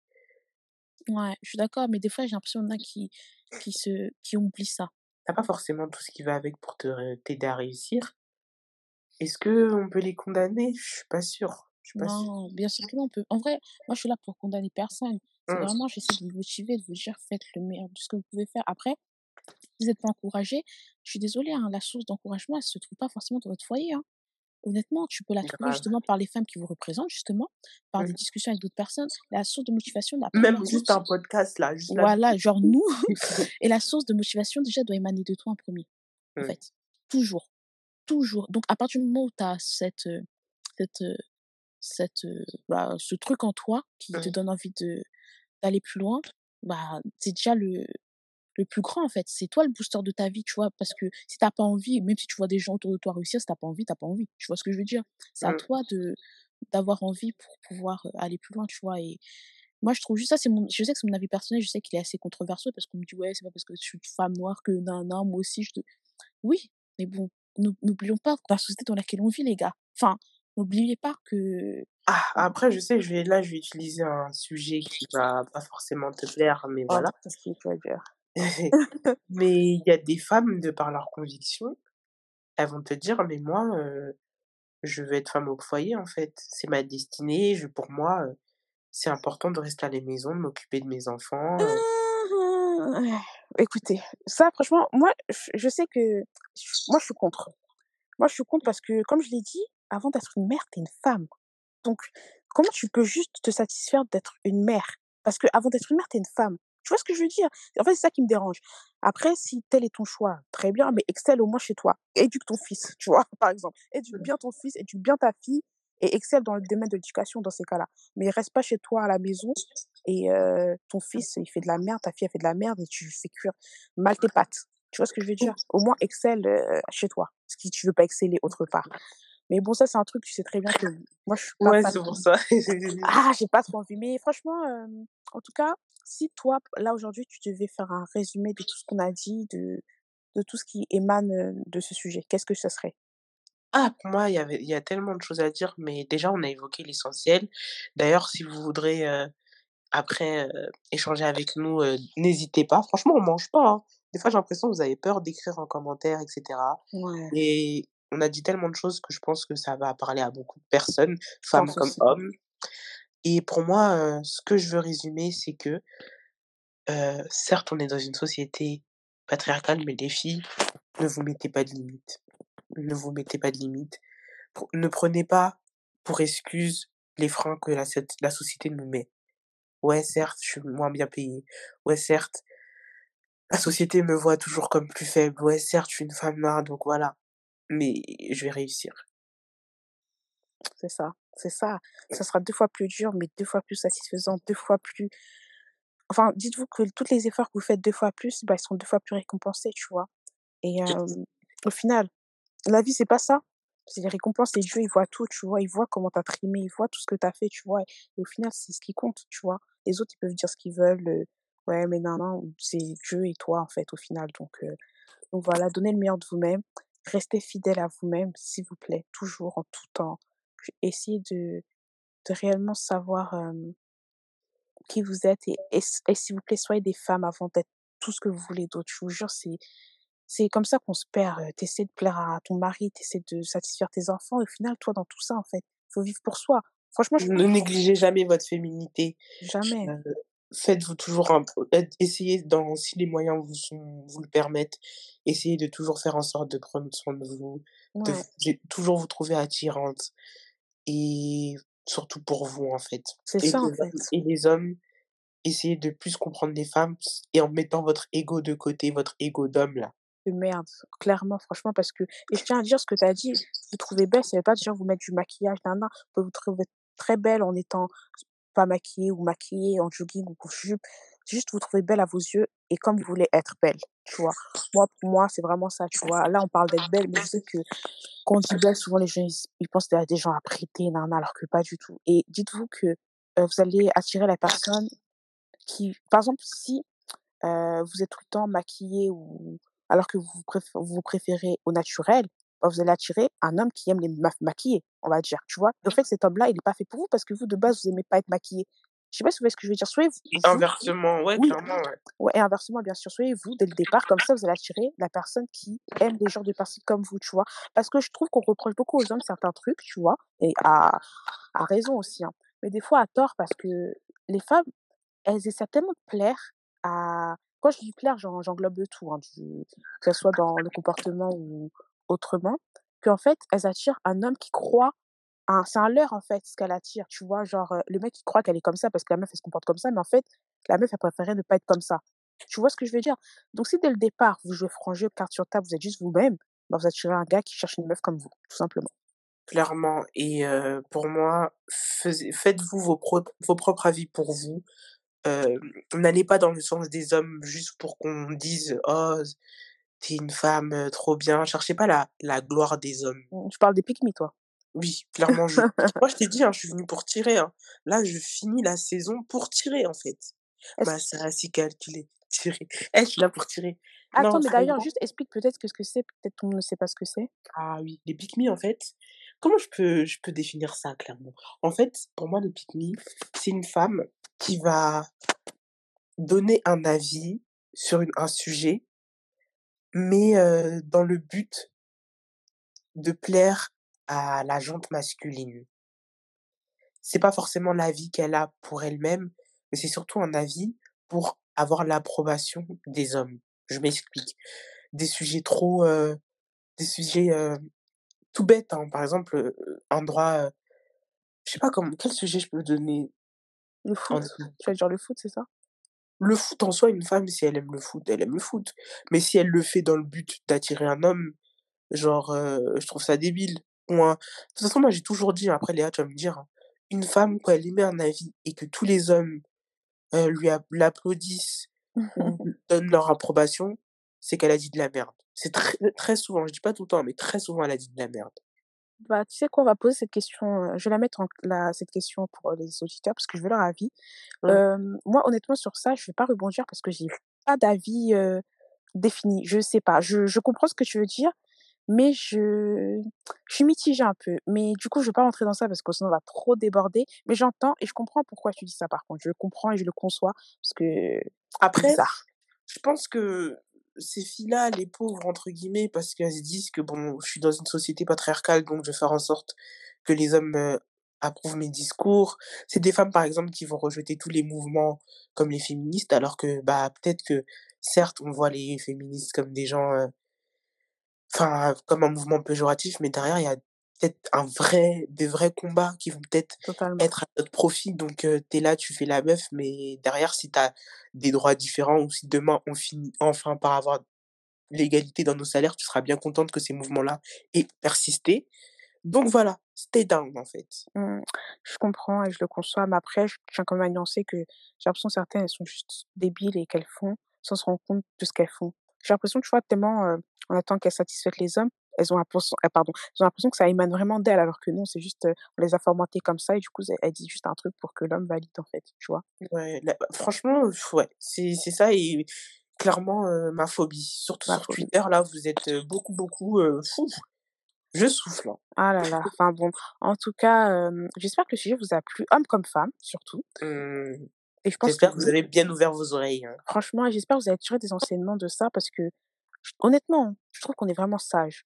Ouais, je suis d'accord, mais des fois, j'ai l'impression qu'il y en a qui, qui se, qui oublient ça. T'as pas forcément tout ce qui va avec pour te t'aider à réussir. Est-ce que on peut les condamner? Je suis pas sûre. Je suis pas sûre. Non, bien sûr que non, on peut. En vrai, moi, je suis là pour condamner personne. C'est Hum, vraiment, j'essaie de vous motiver, de vous dire, faites le meilleur de ce que vous pouvez faire. Après, si vous n'êtes pas encouragé, je suis désolée, hein, la source d'encouragement, elle se trouve pas forcément dans votre foyer, hein. Honnêtement, tu peux la trouver justement par les femmes qui vous représentent, justement, par des Mhm. discussions avec d'autres personnes. La source de motivation, la Même juste source, un podcast là, juste là. voilà, genre nous, et la source de motivation, déjà, doit émaner de toi en premier, en Hum, fait. Toujours, toujours. Donc, à partir du moment où tu as cette, cette, cette, bah, ce truc en toi qui te hum, donne envie de d'aller plus loin, bah, c'est déjà le le plus grand, en fait. C'est toi le booster de ta vie, tu vois? Parce que si tu as pas envie, même si tu vois des gens autour de toi réussir, si tu as pas envie, tu as pas envie. Tu vois ce que je veux dire? C'est à hum. toi de d'avoir envie pour pouvoir, heu, aller plus loin, tu vois? Et moi, je trouve juste ça, c'est mon je sais que c'est mon avis personnel, je sais qu'il est assez controversé parce qu'on me dit: «Ouais, c'est pas parce que je suis une femme noire que nin nin, moi aussi je te» oui, mais bon, n'ou n'oublions pas la société dans laquelle on vit, les gars. Enfin, n'oubliez pas que Ah, après, je sais, je vais là, je vais utiliser un sujet qui va pas forcément te plaire, mais oh, voilà. que tu vas dire? Mais il y a des femmes, de par leurs convictions, elles vont te dire: «Mais moi, je veux être femme au foyer, en fait. C'est ma destinée, je pour moi, c'est important de rester à la maison, de m'occuper de mes enfants, heu». Mmh Écoutez, ça franchement, moi, je sais que moi, je suis contre. Moi, je suis contre parce que, comme je l'ai dit, avant d'être une mère, tu es une femme. Donc, comment tu peux juste te satisfaire d'être une mère? Parce qu'avant d'être une mère, tu es une femme. Tu vois ce que je veux dire? En fait, c'est ça qui me dérange. Après, si tel est ton choix, très bien, mais excelle au moins chez toi. Éduque ton fils, tu vois, par exemple. Éduque Mmh. bien ton fils, éduque bien ta fille et excelle dans le domaine de l'éducation dans ces cas-là. Mais reste pas chez toi à la maison et ton fils, il fait de la merde, ta fille, elle fait de la merde et tu fais cuire mal tes pâtes. Tu vois ce que je veux dire? Au moins excelle, chez toi, si tu veux pas exceller autre part. Mais bon, ça, c'est un truc, tu sais très bien que moi, je suis pas Ouais, c'est pour ça. Ah, j'ai pas trop envie. Mais franchement, hem, en tout cas, si toi, là, aujourd'hui, tu devais faire un résumé de tout ce qu'on a dit, de de tout ce qui émane, de ce sujet, qu'est-ce que ça serait? Ah, pour moi, il y avait il y a tellement de choses à dire, mais déjà, on a évoqué l'essentiel. D'ailleurs, si vous voudrez, après, échanger avec nous, n'hésitez pas. Franchement, on mange pas, hein. Des fois, j'ai l'impression que vous avez peur d'écrire en commentaire et cetera. Ouais, Et on a dit tellement de choses que je pense que ça va parler à beaucoup de personnes, femmes comme aussi. hommes. Et pour moi, ce que je veux résumer, c'est que, certes, on est dans une société patriarcale, mais les filles, ne vous mettez pas de limites. Ne vous mettez pas de limites. Ne prenez pas pour excuse les freins que la société nous met. Ouais, certes, je suis moins bien payée. Ouais, certes, la société me voit toujours comme plus faible. Ouais, certes, je suis une femme noire, donc voilà, mais je vais réussir. C'est ça, c'est ça. Ça sera 2 fois plus dur, mais 2 fois plus satisfaisant, 2 fois plus enfin, dites-vous que tous les efforts que vous faites 2 fois plus, bah, ils seront 2 fois plus récompensés, tu vois? Et au final, la vie, c'est pas ça. C'est les récompenses et Dieu, il voit tout, tu vois? Il voit comment tu as trimé, il voit tout ce que tu as fait, tu vois? Et au final, c'est ce qui compte, tu vois? Les autres, ils peuvent dire ce qu'ils veulent, Ouais, mais non, non, c'est Dieu et toi, en fait, au final, donc donc voilà, donnez le meilleur de vous-même, restez fidèle à vous-même, s'il vous plaît, toujours, en tout temps. J essayez de de réellement savoir, qui vous êtes et et s'il vous plaît, soyez des femmes avant d'être tout ce que vous voulez d'autre. Je vous jure, c'est c'est comme ça qu'on se perd, heu, tu essaies de plaire à ton mari, tu essaies de satisfaire tes enfants et au final, toi, dans tout ça, en fait, faut vivre pour soi. Franchement, je Ne négligez jamais votre féminité. Jamais. Faites-vous toujours un essayez dans si les moyens vous sont vous le permettent, essayez de toujours faire en sorte de prendre soin de vous, de Ouais. toujours vous trouver attirante et surtout pour vous, en fait C'est et ça, les en hommes fait. et les hommes, essayez de plus comprendre les femmes et en mettant votre ego de côté, votre ego d'homme, là. De merde, clairement, franchement, parce que et je tiens à dire ce que tu as dit, vous trouvez belle, ça veut pas dire vous mettre du maquillage, nin nin. Vous pouvez vous trouver très belle en étant pas maquillée ou maquillée, en jogging ou jupe. Juste vous trouvez belle à vos yeux et comme vous voulez être belle, tu vois? Moi, pour moi, c'est vraiment ça, tu vois? Là, on parle d'être belle, mais je sais que quand on dit belle, souvent les gens, ils s ils pensent à des gens nin nin, alors que pas du tout et dites-vous que, heu, vous allez attirer la personne qui par exemple, si, heu, vous êtes tout le temps maquillée ou alors que vous préf vous préférez au naturel, bah, vous allez attirer un homme qui aime les meufs maquillées, on va dire, tu vois? Et au fait, cet homme-là, il est pas fait pour vous parce que vous, de base, vous aimez pas être maquillée. Je sais pas si vous voyez ce que je veux dire? Soyez Et vous inversement, ouais, oui, clairement, ouais. ouais et inversement, bien sûr, soyez vous dès le départ, comme ça, vous allez attirer la personne qui aime les genres de personnes comme vous, tu vois? Parce que je trouve qu'on reproche beaucoup aux hommes certains trucs, tu vois? Et à à raison aussi, hein, mais des fois à tort parce que les femmes, elles essaient tellement de plaire à quand je dis plaire, j'en j'englobe le tout, hein, du que ça soit dans le comportement ou autrement, qu'en fait, elles attirent un homme qui croit un c'est un leurre, en fait, ce qu'elle attire, tu vois? Genre, le mec, il croit qu'elle est comme ça parce que la meuf, elle se comporte comme ça, mais en fait, la meuf, elle préférait ne pas être comme ça. Tu vois ce que je veux dire? Donc si dès le départ, vous jouez franc jeu, cartes sur table, vous êtes juste vous-même, bah, vous attirez un gars qui cherche une meuf comme vous, tout simplement. Clairement et pour moi, faites-vous vos prop vos propres avis pour vous. N'allez pas dans le sens des hommes juste pour qu'on dise: «Oh, z tu es une femme, trop bien». Cherchez pas la la gloire des hommes. Mmh, tu parles des me, toi? Oui, clairement, je moi, je t'ai dit, hein, je suis venue pour tirer, hein. Là, je finis la saison pour tirer, en fait. Est-ce Ma sœur, elle s'est calculée, tirer. Eh, je suis là pour tirer. Attends, mais d'ailleurs, juste explique peut-être qu'est-ce que c'est, peut-être monde ne sait pas ce que c'est? Ah oui, les pick en fait, comment je peux je peux définir ça clairement? En fait, pour moi, les pick c'est une femme qui va donner un avis sur une un sujet mais dans le but de plaire à la gente masculine. C'est pas forcément l'avis qu'elle a pour elle-même, mais c'est surtout un avis pour avoir l'approbation des hommes. Je m'explique. Des sujets trop, heu, des sujets, heu, tout bêtes, hein, par exemple, un droit, heu, je sais pas comme quel sujet je peux donner Le foot? Tu vas dire le foot, c'est ça? Le foot en soi, une femme, si elle aime le foot, elle aime le foot, mais si elle le fait dans le but d'attirer un homme, genre, je trouve ça débile. De toute façon, moi, j'ai toujours dit, après Léa, tu vas me dire, hein, une femme, quand elle émet un avis et que tous les hommes, heu, lui ap l'applaudissent ou lui donnent leur approbation, c'est qu'elle a dit de la merde. C'est très très souvent, je dis pas tout le temps, mais très souvent, elle a dit de la merde. Bah, tu sais quoi? On va poser cette question, heu, je vais la mettre en la cette question pour les auditeurs parce que je veux leur avis. Ouais. Moi, honnêtement, sur ça, je vais pas rebondir parce que j'ai pas d'avis, défini. Je sais pas, je je comprends ce que tu veux dire, mais je je suis mitigée un peu, mais du coup, je vais pas rentrer dans ça parce que sinon on va trop déborder, mais j'entends et je comprends pourquoi tu dis ça, par contre. Je le comprends et je le conçois parce que Après, je pense que ces filles-là, les «pauvres» entre guillemets, parce qu'elles se disent que bon, je suis dans une société patriarcale, donc je vais faire en sorte que les hommes, heu, approuvent mes discours. C'est des femmes, par exemple, qui vont rejeter tous les mouvements comme les féministes, alors que, bah, peut-être que, certes, on voit les féministes comme des gens, heu enfin, comme un mouvement péjoratif, mais derrière, il y a peut-être un vrai des vrais combats qui vont peut-être être à notre profit, donc heu, tu es là, tu fais la meuf, mais derrière, si tu as des droits différents ou si demain on finit enfin par avoir l'égalité dans nos salaires, tu seras bien contente que ces mouvements-là aient persisté. Donc voilà, stay down, en fait. Mmh, je comprends et je le conçois, mais après, je tiens quand même à nuancer que j'ai l'impression certaines, elles sont juste débiles et qu'elles font sans se rendre compte de ce qu'elles font. J'ai l'impression, tu vois, tellement, heu, on attend qu'elles satisfassent les hommes elles ont l'impression ah pardon, elles ont l'impression que ça émane vraiment d'elles alors que non, c'est juste, heu, on les a formatées comme ça et du coup, elles disent juste un truc pour que l'homme valide, en fait, tu vois? Ouais, là, franchement, ouais, c'est c'est ça et clairement, heu, ma phobie. Surtout Ma sur phobie. Twitter, là, vous êtes, heu, beaucoup, beaucoup, heu, fou, je souffle, hein. Ah là là, enfin bon, en tout cas, j'espère que le sujet vous a plu, hommes comme femmes, surtout Mmh. Et je pense J'espère que vous avez bien ouvert vos oreilles, hein. Franchement j'espère que vous avez tiré des enseignements de ça parce que honnêtement, je trouve qu'on est vraiment sages.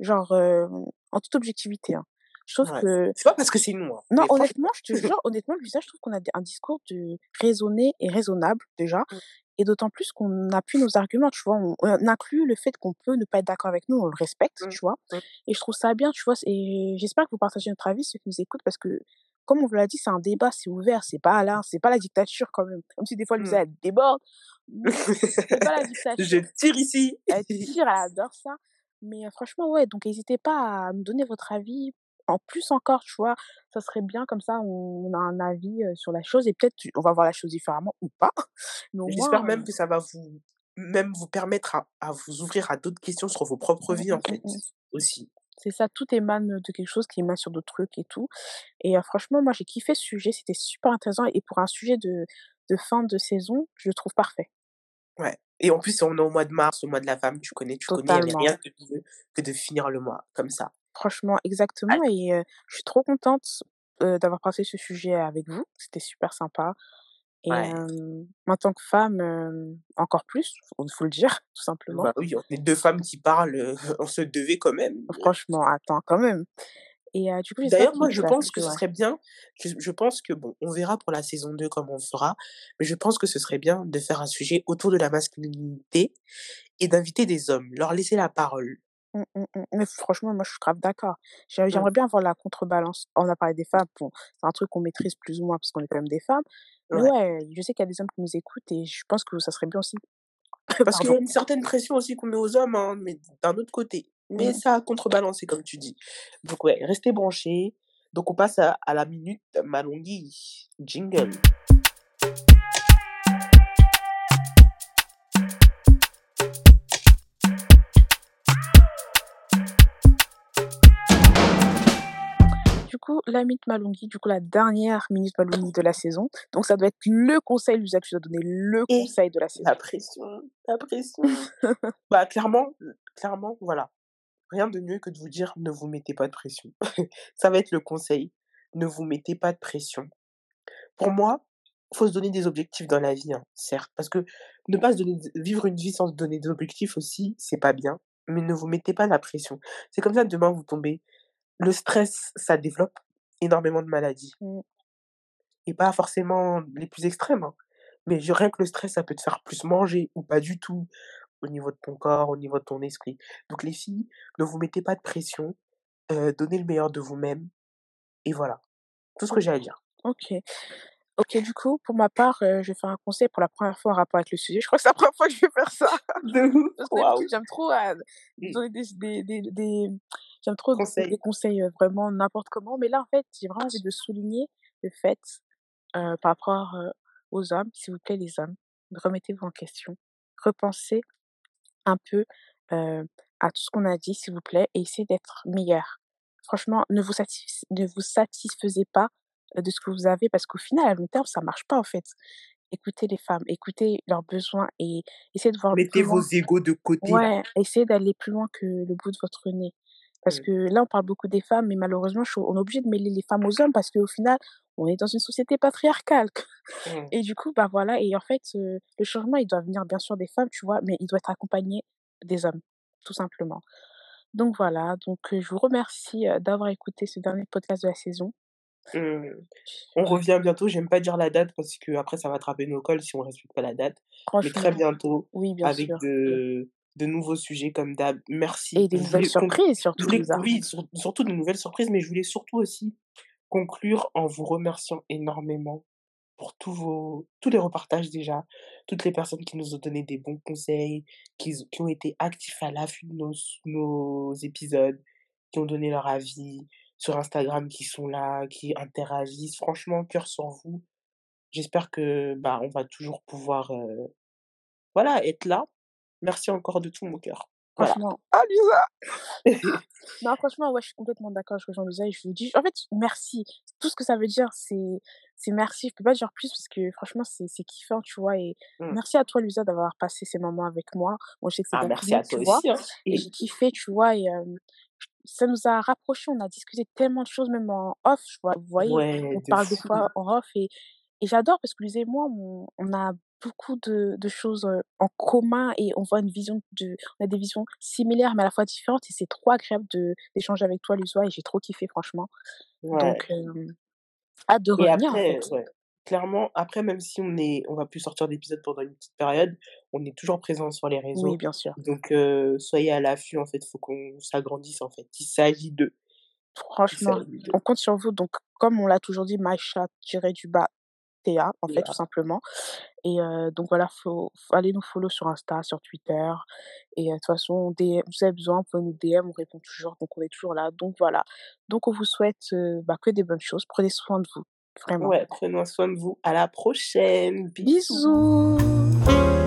Genre, heu, en toute objectivité, hein. Je trouve Ouais. que C'est pas parce que c'est nous, hein, non, mais honnêtement, je te jure, honnêtement, Luisa, je trouve qu'on a un discours de raisonné et raisonnable, déjà Mmh. et d'autant plus qu'on appuie nos arguments, tu vois? On on inclut le fait qu'on peut ne pas être d'accord avec nous, on le respecte, Mmh. tu vois? Mmh. Et je trouve ça bien, tu vois? Et j'espère que vous partagez notre avis, ceux qui nous écoutent, parce que comme on vous l'a dit, c'est un débat, c'est ouvert, c'est pas là c'est pas la dictature quand même. Même si des fois Mmh. Elle déborde, mais c'est pas la Je tire ici. Elle tire, elle adore ça, mais heu, franchement, ouais, donc hésitez pas à nous donner votre avis. En plus encore, tu vois? Ça serait bien comme ça, on a un avis, heu, sur la chose et peut-être on va voir la chose différemment ou pas, J'espère même heu que ça va vous même vous permettre à à vous ouvrir à d'autres questions sur vos propres Mmh, vies, mmh, en mmh fait, aussi. C'est ça, tout émane de quelque chose qui émane sur d'autres trucs et tout et franchement, moi, j'ai kiffé ce sujet, c'était super intéressant et pour un sujet de de fin de saison, je le trouve parfait. Ouais et en plus, on est au mois de mars, au mois de la femme, tu connais tu connais, il y avait Totalement. rien de mieux que de finir le mois comme ça. Franchement, exactement et je suis trop contente, d'avoir partagé ce sujet avec vous. C'était super sympa et Ouais. en tant que femme, encore plus, faut faut le dire, tout simplement. Bah oui, on est 2 femmes qui parlent, on se devait quand même. Franchement, attends, quand même et du coup, D'ailleurs, moi, je pense que ce serait bien, je je pense que bon, on verra pour la saison 2 comment on fera, mais je pense que ce serait bien de faire un sujet autour de la masculinité et d'inviter des hommes, leur laisser la parole. Mmh, mmh, mmh, mais franchement, moi, je suis grave d'accord. J'ai Mmh. j'aimerais bien avoir la contrebalance. On a parlé des femmes, bon, c'est un truc qu'on maîtrise plus ou moins parce qu'on est quand même des femmes, mais Ouais. ouais, je sais qu'il y a des hommes qui nous écoutent et je pense que ça serait bien aussi Parce qu'il y pardon? a une certaine pression aussi qu'on met aux hommes, hein, mais d'un autre côté, mais Mmh. ça a contrebalancé comme tu dis. Donc ouais, restez branchés. Donc on passe à à la minute Malonghi. Jingle. Du coup, la minute Malonghi, du coup, la dernière minute Malonghi de la saison, donc ça doit être le conseil, Luisa, tu dois donner le Et conseil de la la saison. pression, la pression. Bah clairement, clairement, voilà, rien de mieux que de vous dire: «Ne vous mettez pas de pression». Ça va être le conseil, ne vous mettez pas de pression. Pour moi, faut se donner des objectifs dans la vie, hein, certes, parce que ne pas se donner d vivre une vie sans se donner d'objectifs aussi, c'est pas bien, mais ne vous mettez pas la pression. C'est comme ça, demain, vous tombez le stress, ça développe énormément de maladies. Mmh. Et pas forcément les plus extrêmes, hein, mais je rien que le stress, ça peut te faire plus manger ou pas du tout, au niveau de ton corps, au niveau de ton esprit. Donc les filles, ne vous mettez pas de pression, heu, donnez le meilleur de vous-mêmes et voilà, tout ce que j'ai à dire. OK. OK, du coup, pour ma part, heu, je vais faire un conseil pour la 1re fois en rapport avec le sujet. Je crois que c'est la 1re fois que je vais faire ça. De ouf, Parce que d'habitude, waouh! j'aime trop, heu, Mmh. donner des s des des des j'aime trop des Conseil. conseils, vraiment n'importe comment, mais là, en fait, j'ai vraiment envie de souligner le fait, par rapport, aux hommes, s'il vous plaît, les hommes, remettez-vous en question. Repensez un peu, à tout ce qu'on a dit, s'il vous plaît et essayez d'être meilleurs. Franchement, ne vous satisf ne vous satisfaisez pas, de ce que vous avez parce qu'au final, à long terme, ça marche pas, en fait. Écoutez les femmes, écoutez leurs besoins et essayez de voir Mettez vos égos de côté. Ouais, essayez d'aller plus loin que le bout de votre nez. Parce Mmh. que là, on parle beaucoup des femmes, mais malheureusement, je suis on est obligé de mêler les femmes aux hommes parce qu'au final, on est dans une société patriarcale Mmh. et du coup, bah, voilà et en fait, le changement, il doit venir bien sûr des femmes, tu vois? Mais il doit être accompagné des hommes, tout simplement. Donc voilà, donc je vous remercie, d'avoir écouté ce dernier podcast de la saison. Mmh. On revient bientôt, j'aime pas dire la date parce qu'après ça va attraper nos cols si on respecte pas la date, mais très Franchement, bientôt oui, bien avec sûr. de de nouveaux sujets comme d'hab. Merci. Et des nouvelles surprises surtout, voulais oui, sur surtout de nouvelles surprises, mais je voulais surtout aussi conclure en vous remerciant énormément pour tous vos tous les repartages déjà, toutes les personnes qui nous ont donné des bons conseils, qui ont été actifs à l'affût de nos nos épisodes, qui ont donné leur avis sur Instagram, qui sont là, qui interagissent. Franchement, cœur sur vous. J'espère que, bah, on va toujours pouvoir, heu, voilà, être là. Merci encore de tout mon cœur. Voilà. Franchement ah Lisa! Non, franchement, ouais, je suis complètement d'accord, je rejoins Lisa et je vous dis en fait, merci. Tout ce que ça veut dire, c'est c'est merci. Je peux pas dire plus parce que franchement, c'est c'est kiffant, tu vois? Et Mmh. merci à toi, Lisa, d'avoir passé ces moments avec moi. Moi, je sais que Ah c'était merci à toi tu vois? aussi, hein. Et j'ai kiffé, tu vois? Et ça nous a rapprochés, on a discuté tellement de choses, même en off, je vois vous voyez? Ouais, On de parle des fois en off et et j'adore parce que Lisa et moi, on on a beaucoup de de choses, en commun et on voit une vision de on a des visions similaires mais à la fois différentes et c'est trop agréable de d'échanger avec toi, Lisa et j'ai trop kiffé franchement. Ouais. Donc hem, hâte de Et revenir, en après, fait. ouais, clairement, après même si on est on va plus sortir d'épisodes pendant une petite période, on est toujours présents sur les Oui, réseaux. bien sûr. Donc soyez à l'affût, en fait, faut qu'on s'agrandisse, en fait. Il s'agit de Franchement, on compte sur vous donc comme on l'a toujours dit, Maïcha-du-bas En fait, tout simplement et donc voilà, faut faut aller nous follow sur Insta, sur Twitter et de toute façon, DM vous avez besoin, vous pouvez nous DM, on répond toujours, donc on est toujours là, donc voilà. Donc on vous souhaite, bah, que des bonnes choses. Prenez soin de vous, vraiment. Ouais, prenons soin de vous. À la prochaine. Bisous. Bisous!